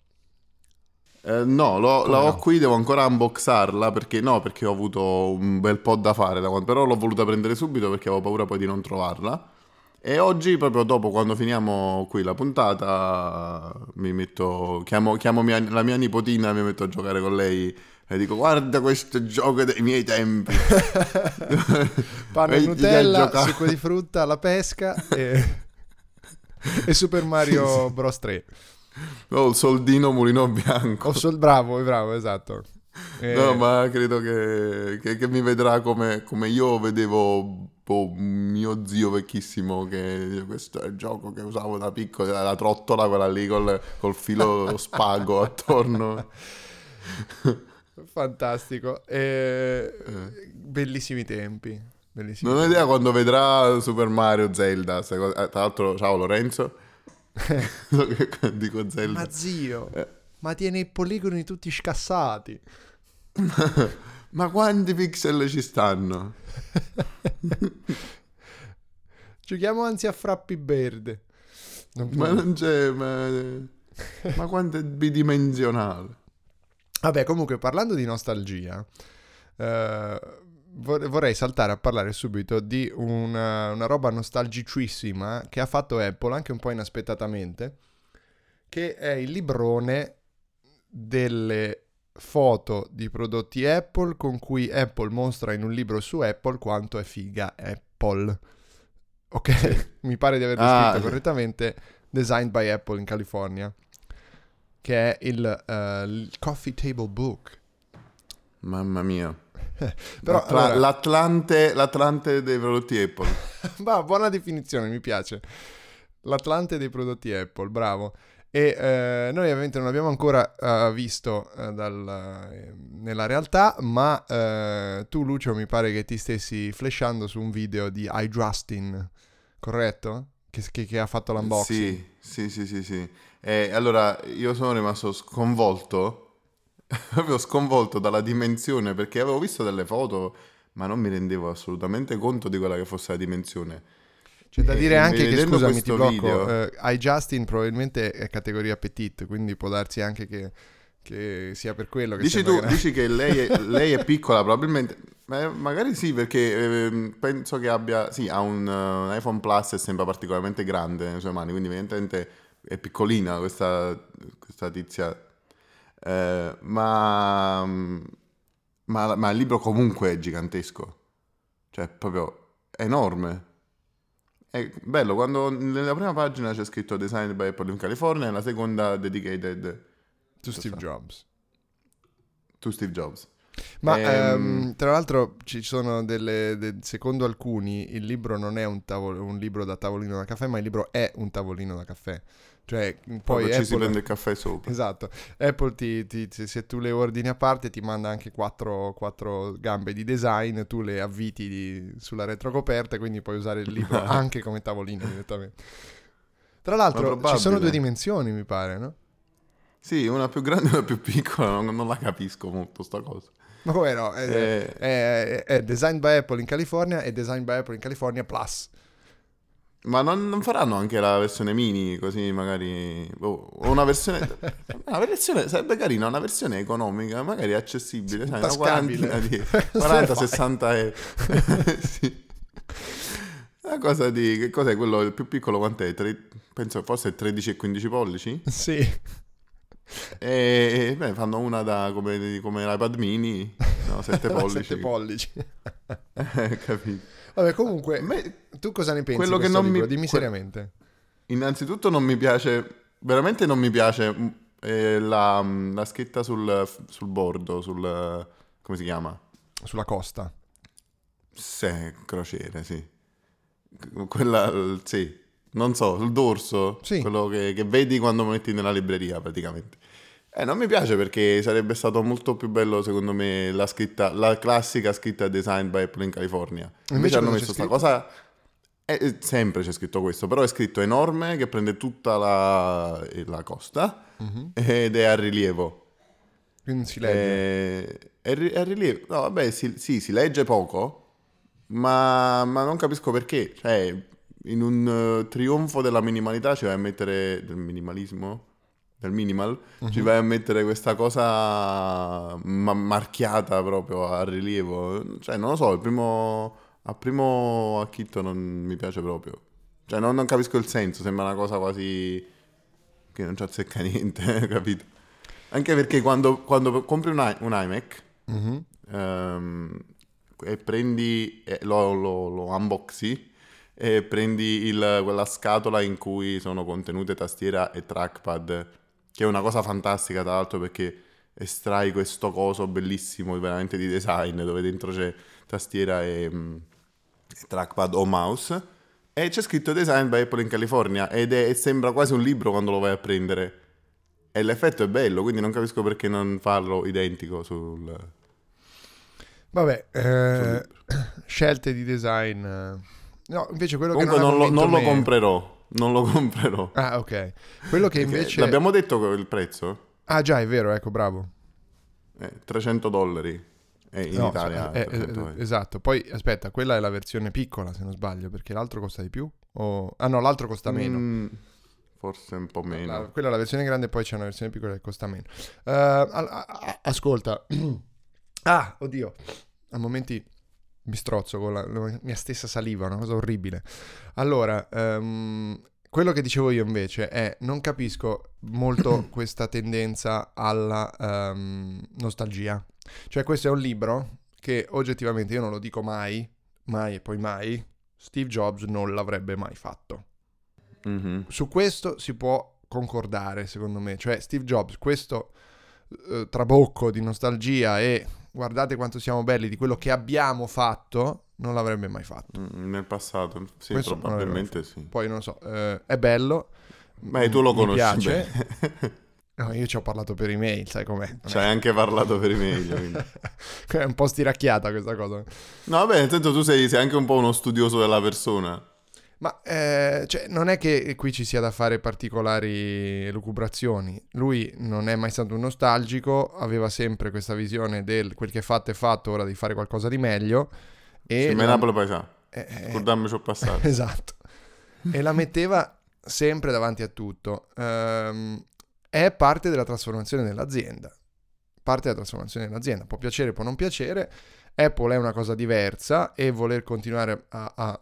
Eh, no, lo, la ho no? qui, devo ancora unboxarla perché no, perché ho avuto un bel po' da fare, da, però l'ho voluta prendere subito perché avevo paura poi di non trovarla. E oggi, proprio dopo, quando finiamo qui la puntata, mi metto, chiamo, chiamo mia, la mia nipotina e mi metto a giocare con lei e dico guarda questo gioco dei miei tempi. Panno e Nutella, succo di frutta, la pesca e, e Super Mario. Bros 3. Oh, il soldino mulino bianco. Oh, sol- bravo, bravo, esatto. E... No, ma credo che, che, che mi vedrà come, come io vedevo oh, mio zio vecchissimo che questo è il gioco che usavo da piccolo, la trottola quella lì col, col filo spago attorno. Fantastico. E... Eh. Bellissimi tempi. Bellissimi non ho idea quando vedrà Super Mario Zelda. Tra l'altro, ciao Lorenzo. Dico Zelda. Ma zio, eh. ma tiene i poligoni tutti scassati. ma quanti pixel ci stanno? Giochiamo anzi a Frappi Verde. Non ma non c'è, ma, ma quanto è bidimensionale. Vabbè, comunque parlando di nostalgia, eh, vorrei saltare a parlare subito di una, una roba nostalgicissima che ha fatto Apple anche un po' inaspettatamente, che è il librone delle foto di prodotti Apple con cui Apple mostra in un libro su Apple quanto è figa Apple. Ok, mi pare di aver descritto ah, correttamente. Designed by Apple in California, che è il, uh, il Coffee Table Book. Mamma mia. Però, L'Atla- allora... l'Atlante, L'Atlante dei prodotti Apple. Ma buona definizione, mi piace. L'Atlante dei prodotti Apple, bravo. E eh, noi ovviamente non abbiamo ancora uh, visto uh, dal, eh, nella realtà, ma uh, tu Lucio mi pare che ti stessi flashando su un video di iJustin, corretto? Che, che, che, ha fatto l'unboxing. Sì, sì, sì, sì. sì. E allora io sono rimasto sconvolto, proprio sconvolto dalla dimensione, perché avevo visto delle foto, ma non mi rendevo assolutamente conto di quella che fosse la dimensione. C'è da dire anche che, scusami, ti blocco, eh, iJustin probabilmente è categoria petit, quindi può darsi anche che, che sia per quello che Dici tu, dici che lei è, lei è piccola, probabilmente... Eh, magari sì, perché eh, penso che abbia... Sì, ha un, uh, un, iPhone Plus e sembra particolarmente grande nelle sue mani, quindi evidentemente è piccolina questa, questa tizia. Eh, ma, ma, ma il libro comunque è gigantesco. Cioè, proprio enorme. È bello, quando nella prima pagina c'è scritto Designed by Apple in California e nella seconda Dedicated to Steve Jobs. To Steve Jobs. Ma ehm... ehm, tra l'altro ci sono delle, de, secondo alcuni il libro non è un, tavolo, un, libro da tavolino da caffè, ma il libro è un tavolino da caffè. Cioè, poi Apple, ci si prende il caffè sopra. Esatto. Apple, ti, ti, se tu le ordini a parte, ti manda anche quattro, quattro gambe di design, tu le avviti di, sulla retrocoperta, quindi puoi usare il libro anche come tavolino direttamente. Tra l'altro, ci sono due dimensioni, mi pare, no? Sì, una più grande e una più piccola, non, non la capisco molto sta cosa. Ma come no? È, eh... è, è, Design by Apple in California e Design by Apple in California Plus. Ma non, non, faranno anche la versione mini, così magari... Oh, o una versione... una versione... Sarebbe carina, una versione economica, magari accessibile, sai, una quarantina di... 40-60 euro. sì. Una cosa di... Che cos'è quello il più piccolo? Quant'è? Tre, penso forse 13 e 15 pollici? Sì. E, beh, fanno una da come, come l'iPad mini, no, 7 pollici. 7 pollici. eh, capito. Vabbè, comunque, Me, tu cosa ne pensi quello che non libro? Mi, Dimmi que- seriamente. Innanzitutto non mi piace, veramente non mi piace mm, eh, la, mm, la, scritta sul, sul bordo, sul... come si chiama? Sulla costa. Sì, crociere, sì. Quella, sì. Non so, sul dorso, Sì. quello che, che vedi quando metti nella libreria praticamente. Eh, non mi piace perché sarebbe stato molto più bello secondo me la scritta, la classica scritta design by Apple in California. Invece, Invece hanno messo questa cosa, eh, eh, sempre c'è scritto questo, però è scritto enorme che prende tutta la, eh, la costa Mhm. ed è a rilievo. Quindi si legge. Eh, è, ri- è rilievo. No, vabbè, si, sì, si legge poco, ma, ma non capisco perché. Cioè, in un eh, trionfo della minimalità ci vai a mettere... del minimalismo? Del minimal? Ci vai a mettere questa cosa ma- marchiata proprio a rilievo. Cioè, non lo so, il primo... A primo acchitto non mi piace proprio. Cioè, non, non capisco il senso, sembra una cosa quasi... che non ci azzecca niente, capito? Anche perché quando, quando compri un, i- un iMac Mhm. ehm, e prendi, e lo, lo, lo unboxi e prendi il- quella scatola in cui sono contenute tastiera e trackpad, che è una cosa fantastica tra l'altro perché estrai questo coso bellissimo veramente di design dove dentro c'è tastiera e, mm, e trackpad o mouse e c'è scritto design by Apple in California ed è- sembra quasi un libro quando lo vai a prendere e l'effetto è bello quindi non capisco perché non farlo identico sul, Vabbè, eh, scelte di design. Eh. No, invece quello Comunque che non, non, lo, non lo me- comprerò. Non lo comprerò. Ah, ok. Quello che invece... L'abbiamo detto il prezzo? Ah, già, è vero, ecco, bravo. Eh, 300 dollari. E in No, Italia eh, eh, 300 euro. esatto. Poi aspetta, quella è la versione piccola, se non sbaglio, perché l'altro costa di più. O... Ah, no, l'altro costa meno. Mm, forse un po' meno. La- quella è la versione grande, poi c'è una versione piccola che costa meno. Eh, al- a- a- ascolta. ah, oddio. A momenti mi strozzo con la, la mia stessa saliva, una cosa orribile. Allora, ehm, quello che dicevo io invece è non capisco molto questa tendenza alla ehm, nostalgia. Cioè, questo è un libro che oggettivamente io non lo dico mai, mai e poi mai. Steve Jobs non l'avrebbe mai fatto Mhm. su questo si può concordare, secondo me. Cioè, Steve Jobs, questo eh, trabocco di nostalgia e guardate quanto siamo belli di quello che abbiamo fatto, non l'avrebbe mai fatto. Mm, Nel passato, sì, Questo probabilmente sì. Poi non so, eh, è bello. Beh, tu lo conosci. No, io ci ho parlato per email, sai com'è. Ci hai anche parlato per email. quindi. è un po' stiracchiata questa cosa. No, vabbè, nel senso tu sei, sei anche un po' uno studioso della persona. Ma eh, cioè, non è che qui ci sia da fare particolari elucubrazioni. Lui non è mai stato un nostalgico, aveva sempre questa visione del quel che è fatto è fatto, ora di fare qualcosa di meglio. E Se me la- Napoli paesà. eh, eh, Scordammi ciò passato. esatto. e la metteva sempre davanti a tutto. Ehm, è parte della trasformazione dell'azienda. Parte della trasformazione dell'azienda. Può piacere, può non piacere. Apple è una cosa diversa e voler continuare a, a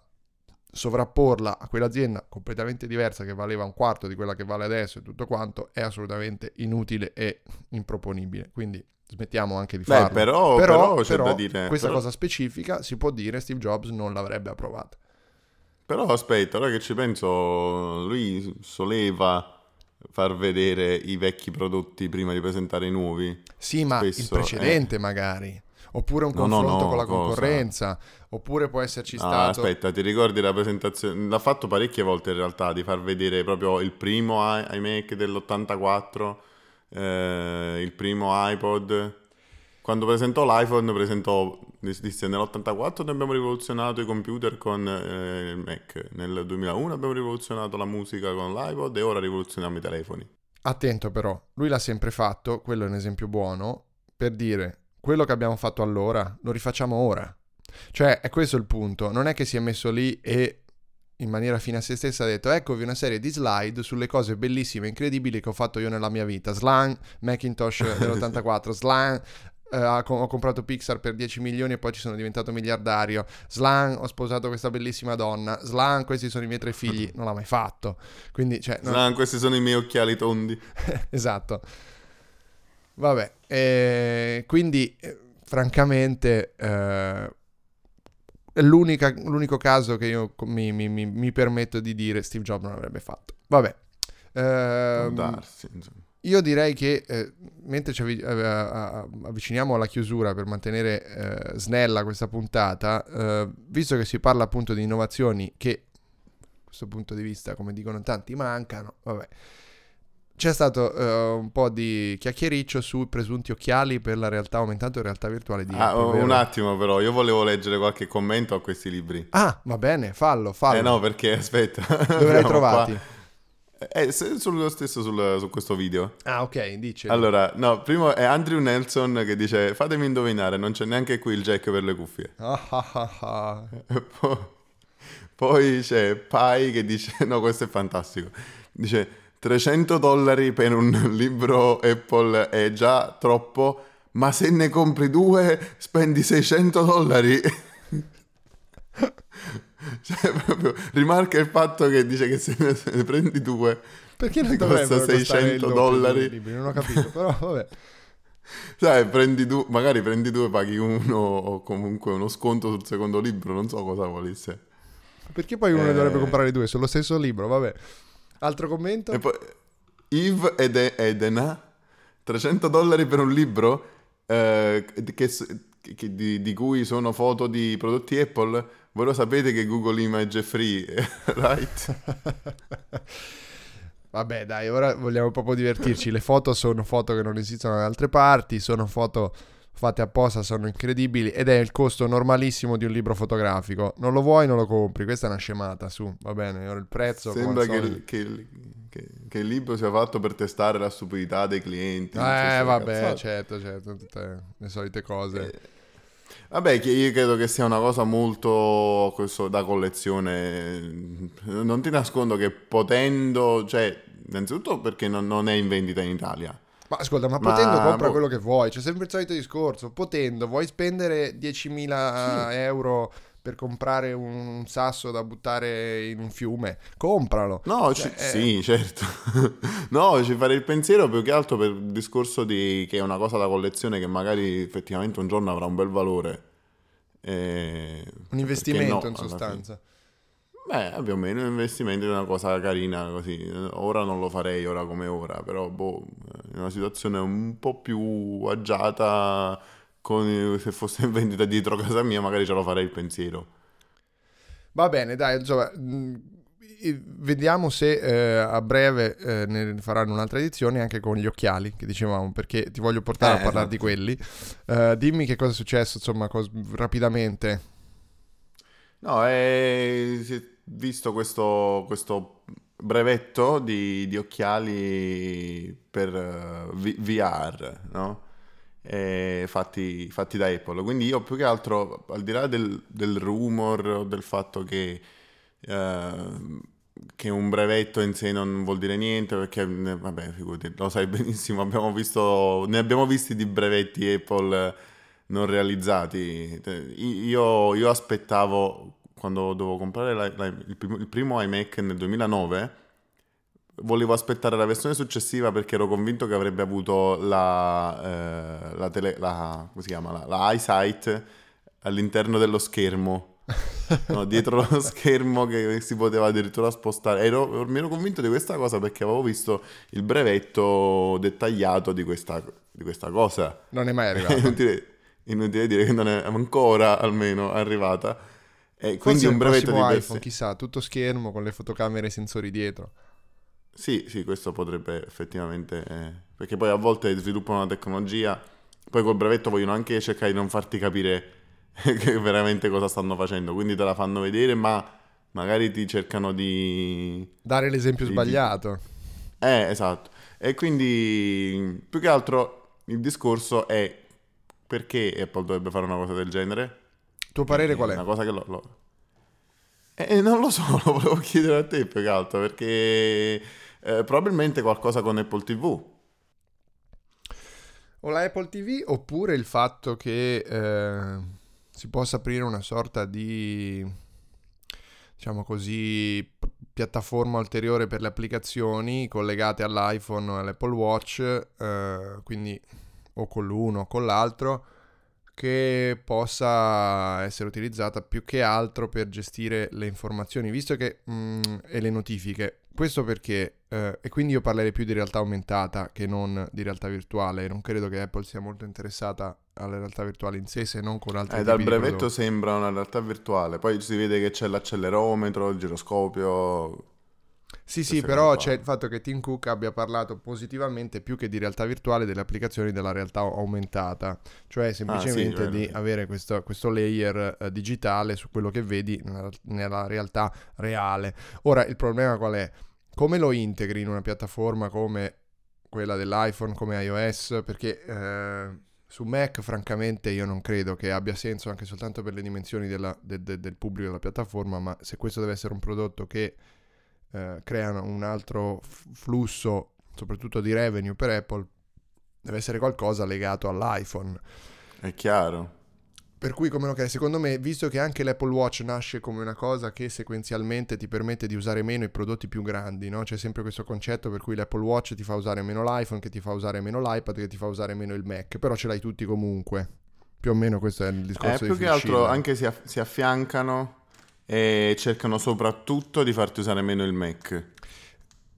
sovrapporla a quell'azienda completamente diversa che valeva un quarto di quella che vale adesso e tutto quanto è assolutamente inutile e improponibile. Quindi smettiamo anche di Beh, farlo. però, però c'è da dire... questa però- cosa specifica si può dire Steve Jobs non l'avrebbe approvata. Però aspetta, ora che ci penso, lui soleva far vedere i vecchi prodotti prima di presentare i nuovi. Sì, ma il Spesso, precedente magari. Oppure un No, no, confronto no, con la cosa? concorrenza. Oppure può esserci Ah, stato... aspetta, ti ricordi la presentazione? L'ha fatto parecchie volte in realtà di far vedere proprio il primo i- iMac dell'84, eh, il primo iPod. Quando presentò l'iPhone, presentò, disse nell'84 noi abbiamo rivoluzionato i computer con eh, il Mac, nel 2001 abbiamo rivoluzionato la musica con l'iPod e ora rivoluzioniamo i telefoni. Attento però, lui l'ha sempre fatto, quello è un esempio buono, per dire quello che abbiamo fatto allora lo rifacciamo ora. Cioè, è questo il punto. Non è che si è messo lì e in maniera fine a se stessa ha detto eccovi una serie di slide sulle cose bellissime e incredibili che ho fatto io nella mia vita. Slang, Macintosh dell'84, Slang, co- ho comprato Pixar per 10 milioni e poi ci sono diventato miliardario. Slang, ho sposato questa bellissima donna. Slang, questi sono i miei tre figli. Non l'ha mai fatto. Quindi, cioè, no- Ah, questi sono i miei occhiali tondi. esatto. Vabbè, eh, quindi eh, francamente eh, l'unico caso che io mi, mi- mi- mi permetto di dire Steve Jobs non avrebbe fatto. Vabbè. Ehm, darsi, io direi che eh, mentre ci avvi- eh, avviciniamo alla chiusura per mantenere eh, snella questa puntata, eh, visto che si parla appunto di innovazioni che questo punto di vista, come dicono tanti, mancano. Vabbè. C'è stato uh, un po' di chiacchiericcio sui presunti occhiali per la realtà aumentata e realtà virtuale di ah, Apple, un attimo però, io volevo leggere qualche commento a questi libri. Ah, va bene, fallo, fallo. Eh no, perché aspetta. Dove l'hai trovati? Eh, sullo stesso sul, su questo video. Ah, ok, dice. Allora, no, primo è Andrew Nelson che dice fatemi indovinare, non c'è neanche qui il jack per le cuffie. Ah, ah, ah, ah. Poi c'è Pai che dice, no, questo è fantastico. Dice 300 dollari per un libro Apple è già troppo, ma se ne compri due spendi 600 dollari. cioè, proprio, rimarca il fatto che dice che se ne, prendi due Perché non costa dovrebbero 600 dollari. Libri, non ho capito, però vabbè. Sai, prendi due, magari prendi due, paghi uno o comunque uno sconto sul secondo libro, non so cosa volesse. Perché poi uno ne dovrebbe Eh. comprare due sullo stesso libro, vabbè. Altro commento? E poi Yves ed Edena, 300 dollari per un libro eh, che, che- di, di cui sono foto di prodotti Apple. Voi lo sapete che Google Image è free, right? Vabbè, dai, ora vogliamo proprio divertirci. Le foto sono foto che non esistono da altre parti, sono foto fatte apposta, sono incredibili ed è il costo normalissimo di un libro fotografico. Non lo vuoi, non lo compri. Questa è una scemata, su, va bene, ora il prezzo... Sembra che il, che il- che- che il libro sia fatto per testare la stupidità dei clienti. Eh, vabbè, cazzate. certo, certo, tutte le solite cose. Eh, Vabbè, io credo che sia una cosa molto questo, da collezione. Non ti nascondo che potendo, cioè, innanzitutto perché non, non è in vendita in Italia. Ma ascolta, ma Ma, potendo compra boh. quello che vuoi, c'è sempre il solito discorso. Potendo, vuoi spendere 10.000 euro per comprare un sasso da buttare in un fiume? Compralo. No, Cioè, ci- eh, sì, certo. no, ci farei il pensiero più che altro per il discorso di che è una cosa da collezione che magari effettivamente un giorno avrà un bel valore. Eh, Un investimento no, in sostanza. Beh, più o meno un investimento è una cosa carina così. Ora non lo farei ora come ora, però boh, in una situazione un po' più agiata, con, se fosse in vendita dietro casa mia, magari ce lo farei il pensiero. Va bene, dai, insomma, i- vediamo se eh, a breve eh, ne faranno un'altra edizione anche con gli occhiali che dicevamo, perché ti voglio portare Eh, a parlare esatto. di quelli. Eh, dimmi che cosa è successo, insomma, cos- rapidamente. No, si è visto questo, questo brevetto di, di occhiali per eh, V- VR, no? Fatti, fatti da Apple. Quindi io più che altro, al di là del, del rumor del fatto che, eh, che un brevetto in sé non vuol dire niente, perché eh, vabbè, figurati, lo sai benissimo, abbiamo visto, ne abbiamo visti di brevetti Apple non realizzati. Io, io aspettavo, quando dovevo comprare la- la- il, primo, il primo iMac nel 2009, volevo aspettare la versione successiva perché ero convinto che avrebbe avuto la, eh, la, tele- la- come si chiama? La, la eyesight all'interno dello schermo. No, dietro lo schermo che si poteva addirittura spostare. Ero, mi ero convinto di questa cosa perché avevo visto il brevetto dettagliato di questa, di questa cosa. Non è mai È arrivato. inutile, inutile dire che non è ancora almeno arrivata. E quindi un brevetto di iPhone, sé. chissà, tutto schermo con le fotocamere e i sensori dietro. Sì, sì, questo potrebbe effettivamente... eh, perché poi a volte sviluppano una tecnologia, poi col brevetto vogliono anche cercare di non farti capire veramente cosa stanno facendo, quindi te la fanno vedere, ma magari ti cercano di... Dare l'esempio Sì, sbagliato. Eh, esatto. E quindi più che altro il discorso è perché Apple dovrebbe fare una cosa del genere? Tuo parere qual è? Una cosa che lo... lo- Eh, non lo so, lo volevo chiedere a te più che altro, perché eh, probabilmente qualcosa con Apple TV. O la Apple TV oppure il fatto che eh, si possa aprire una sorta di, diciamo così, piattaforma ulteriore per le applicazioni collegate all'iPhone o all'Apple Watch, eh, quindi o con l'uno o con l'altro, che possa essere utilizzata più che altro per gestire le informazioni, visto che mm, e le notifiche. Questo perché, eh, e quindi io parlerei più di realtà aumentata che non di realtà virtuale. Non credo che Apple sia molto interessata alla realtà virtuale in sé se non con altri eh, dal brevetto sembra una realtà virtuale, poi si vede che c'è l'accelerometro, il giroscopio. Sì, sì, però qua. c'è il fatto che Tim Cook abbia parlato positivamente più che di realtà virtuale delle applicazioni della realtà aumentata, cioè semplicemente ah, sì, di avere questo, questo layer uh, digitale su quello che vedi nella, nella realtà reale. Ora, il problema qual è? Come lo integri in una piattaforma come quella dell'iPhone, come iOS? Perché... Uh, su Mac, francamente, io non credo che abbia senso anche soltanto per le dimensioni della, de, de, del pubblico della piattaforma, ma se questo deve essere un prodotto che eh, crea un altro f- flusso, soprattutto di revenue per Apple, deve essere qualcosa legato all'iPhone. È chiaro. Per cui, come lo crei? Secondo me, visto che anche l'Apple Watch nasce come una cosa che sequenzialmente ti permette di usare meno i prodotti più grandi, no? C'è sempre questo concetto per cui l'Apple Watch ti fa usare meno l'iPhone, che ti fa usare meno l'iPad, che ti fa usare meno il Mac, però ce l'hai tutti comunque. Più o meno questo è il discorso eh, più che altro anche si, aff- si affiancano e cercano soprattutto di farti usare meno il Mac.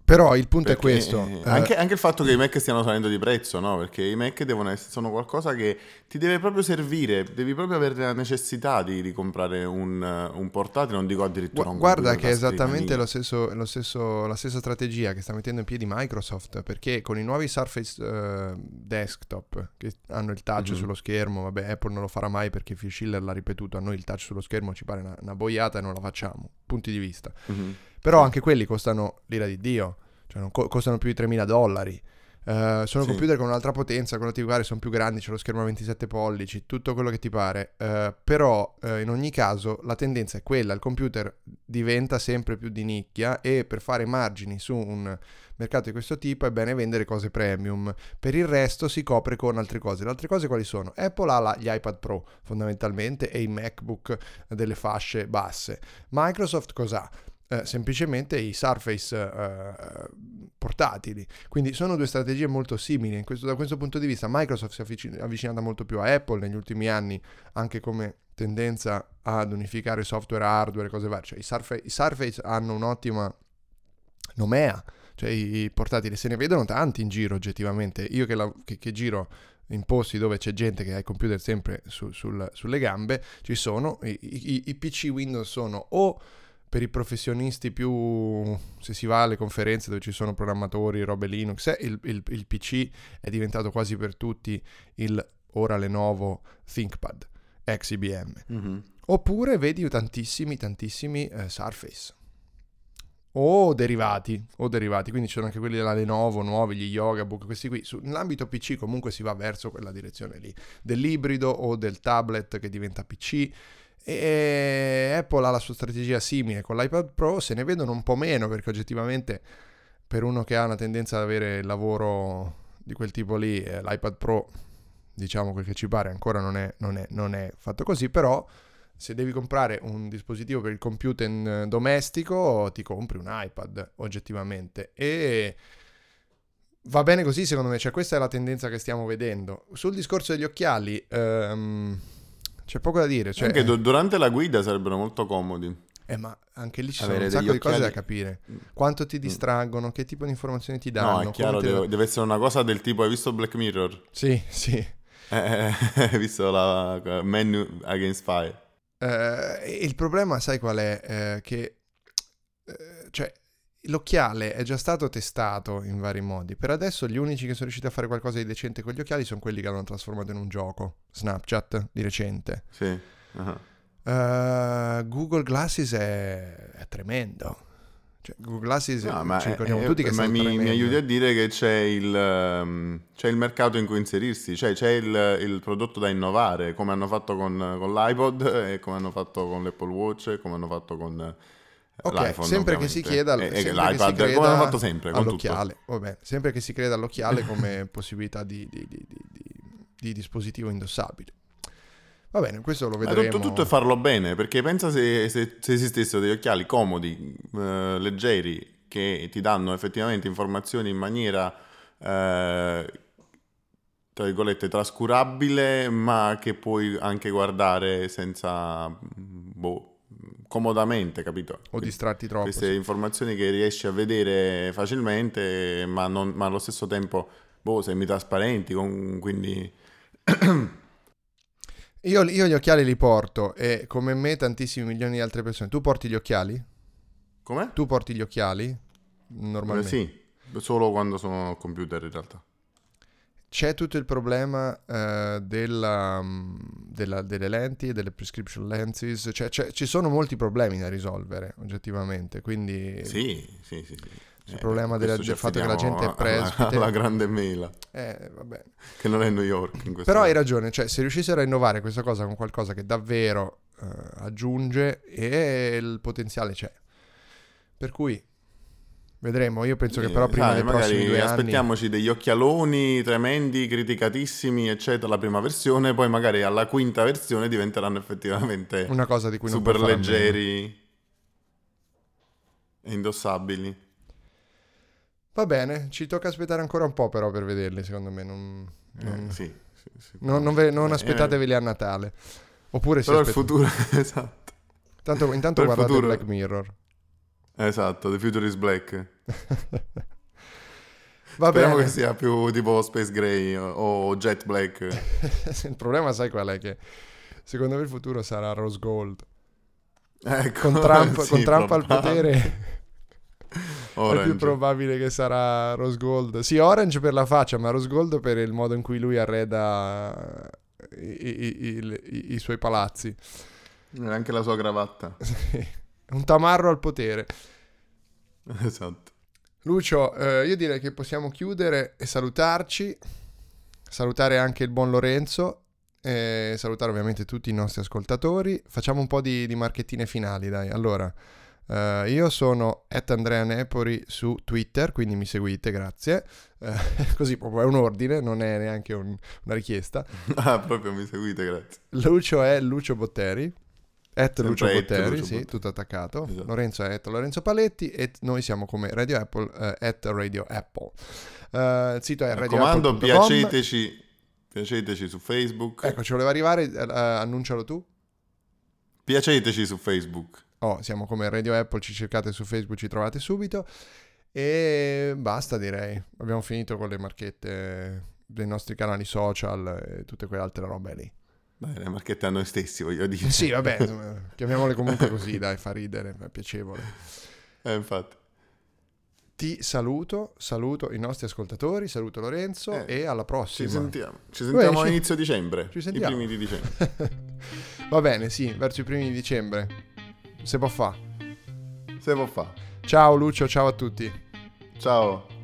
Però il punto Perché, è questo. Eh, anche, anche, il fatto che i Mac stiano salendo di prezzo, no? Perché i Mac devono essere, sono qualcosa che ti deve proprio servire, devi proprio avere la necessità di, di comprare un, un, portatile, non dico addirittura un Guarda che è esattamente lo stesso, lo stesso, la stessa strategia che sta mettendo in piedi Microsoft, perché con i nuovi Surface uh, Desktop che hanno il touch mm-hmm. sullo schermo, vabbè Apple non lo farà mai perché Phil Schiller l'ha ripetuto, a noi il touch sullo schermo ci pare una, una boiata e non la facciamo, punti di vista. Mm-hmm. Però anche quelli costano l'ira di Dio, cioè co- costano più di 3.000 dollari. Uh, sono sì. computer con un'altra potenza, quello ti pare, sono più grandi, c'è lo schermo a 27 pollici, tutto quello che ti pare. Uh, però uh, in ogni caso la tendenza è quella, il computer diventa sempre più di nicchia e per fare margini su un mercato di questo tipo è bene vendere cose premium. Per il resto si copre con altre cose. Le altre cose quali sono? Apple ha la, gli iPad Pro fondamentalmente e i MacBook delle fasce basse. Microsoft cos'ha? Eh, semplicemente i Surface eh, portatili. Quindi sono due strategie molto simili. Questo, da questo punto di vista Microsoft si è avvicin- avvicinata molto più a Apple negli ultimi anni, anche come tendenza ad unificare software, hardware e cose varie. Cioè, i, Surface, i Surface hanno un'ottima nomea, cioè i, i, portatili se ne vedono tanti in giro oggettivamente. Io che, la, che, che giro in posti dove c'è gente che ha il computer sempre su, sul, sulle gambe, ci sono, i, i, i PC Windows sono o per i professionisti più, se si va alle conferenze dove ci sono programmatori, robe Linux, eh, il, il, il PC è diventato quasi per tutti il ora Lenovo ThinkPad ex IBM. Mm-hmm. Oppure vedi tantissimi, tantissimi eh, Surface. O derivati, o derivati, quindi ci sono anche quelli della Lenovo, nuovi, gli Yogabook, questi qui. Su, nell'ambito PC comunque si va verso quella direzione lì, dell'ibrido o del tablet che diventa PC e Apple ha la sua strategia simile con l'iPad Pro, se ne vedono un po' meno perché oggettivamente per uno che ha una tendenza ad avere il lavoro di quel tipo lì, eh, l'iPad Pro, diciamo quel che ci pare, ancora non è, non è, non è fatto così, però se devi comprare un dispositivo per il computer domestico ti compri un iPad oggettivamente e va bene così secondo me, cioè questa è la tendenza che stiamo vedendo. Sul discorso degli occhiali... Um, c'è poco da dire. Cioè, anche du- durante la guida sarebbero molto comodi. Eh, ma anche lì ci sono un sacco di cose da capire. Quanto ti mm. distraggono, che tipo di informazioni ti danno. No, è chiaro, deve, deve, essere una cosa del tipo, hai visto Black Mirror? Sì, sì. Eh, hai visto la Menu Against Fire? Eh, il problema, sai qual è? Eh, che, eh, cioè, L'occhiale è già stato testato in vari modi. Per adesso gli unici che sono riusciti a fare qualcosa di decente con gli occhiali sono quelli che l'hanno trasformato in un gioco. Snapchat di recente. Sì. Uh-huh. Uh, Google Glasses è, è tremendo. Cioè, Google Glasses no, ma ci ricordiamo è, tutti che ma mi, mi, aiuti a dire che c'è il, um, c'è il, mercato in cui inserirsi, cioè c'è il, il, prodotto da innovare, come hanno fatto con, con l'iPod e come hanno fatto con l'Apple Watch e come hanno fatto con Ok, sempre che si chieda e, e l'iPad, che come hanno fatto sempre, all'occhiale, vabbè, sempre che si creda all'occhiale come possibilità di, di, di, di, dispositivo indossabile. Va bene, questo lo vedremo. Tutto, tutto, è farlo bene, perché pensa se, se, se esistessero degli occhiali comodi, eh, leggeri, che ti danno effettivamente informazioni in maniera, eh, tra virgolette, trascurabile, ma che puoi anche guardare senza, boh, comodamente, capito? O distratti troppo. Queste sì. informazioni che riesci a vedere facilmente, ma, non, ma allo stesso tempo, boh, semi trasparenti, con, quindi Io, io gli occhiali li porto e come me tantissimi milioni di altre persone. Tu porti gli occhiali? Come? Tu porti gli occhiali? Eh, Normalmente. sì, solo quando sono al computer in realtà. C'è tutto il problema eh, della, mm, della- delle lenti delle prescription lenses, cioè, c'è- ci sono molti problemi da risolvere oggettivamente, quindi Sì, sì, sì. sì. il problema della- del fatto che la gente è alla- presbite. Alla grande mela, eh, vabbè. che non è New York Però hai ragione, cioè se riuscissero a innovare questa cosa con qualcosa che davvero eh, aggiunge e il potenziale c'è. Per cui vedremo, io penso che Sì, però prima sai, dei magari prossimi due anni... aspettiamoci degli occhialoni tremendi, criticatissimi, eccetera, la prima versione, poi magari alla quinta versione diventeranno effettivamente Una cosa di cui non super meno. leggeri e indossabili. Va bene, ci tocca aspettare ancora un po' però per vederli, secondo me. Non, Eh, non- sì, sì, sì. non- non ve- non Eh, aspettateveli a Natale. Oppure si Però il aspetta- futuro, esatto. Tanto, intanto il guardate futuro- Black Mirror. Esatto, The Future is Black. Va Speriamo bene. che sia più tipo Space Gray o- Jet Black. il problema sai qual è? Che secondo me il futuro sarà Rose Gold. Ecco, Con Trump, sì, con Trump al potere è più probabile che sarà Rose Gold. Sì, Orange per la faccia, ma Rose Gold per il modo in cui lui arreda i, i- i- i- i suoi palazzi. E Anche la sua cravatta. Sì. Un tamarro al potere. Esatto. Lucio, eh, io direi che possiamo chiudere e salutarci. Salutare anche il buon Lorenzo. E salutare ovviamente tutti i nostri ascoltatori. Facciamo un po' di, di marchettine finali, dai. Allora, eh, io sono Andrea Nepori su Twitter, quindi mi seguite, grazie. Eh, così proprio è un ordine, non è neanche un- una richiesta. Ah, proprio mi seguite, grazie. Lucio è Lucio Botteri. At Lucio at Botteri, Lucio sì, Botteri. tutto attaccato. Esatto. Lorenzo è at Lorenzo Paletti e noi siamo come Radio Apple, eh, at Radio Apple. Eh, il sito è Mi radioapple.com. piaceteci, piaceteci su Facebook. Ecco, ci voleva arrivare, eh, annuncialo tu. Piaceteci su Facebook. Oh, siamo come Radio Apple, ci cercate su Facebook, ci trovate subito. E basta direi. Abbiamo finito con le marchette dei nostri canali social e tutte quelle altre robe lì. Dai, le marchette a noi stessi, voglio dire. Sì, vabbè, insomma, chiamiamole comunque così, dai, fa ridere, è piacevole. Eh, infatti. Ti saluto, saluto i nostri ascoltatori, saluto Lorenzo Eh, e alla Ci prossima. sentiamo. Ci sentiamo Beh, a ci- inizio dicembre. ci sentiamo. I primi di dicembre. Va bene, sì, verso i primi di dicembre. Se può fa. Se può fa. Ciao Lucio, ciao a tutti. Ciao.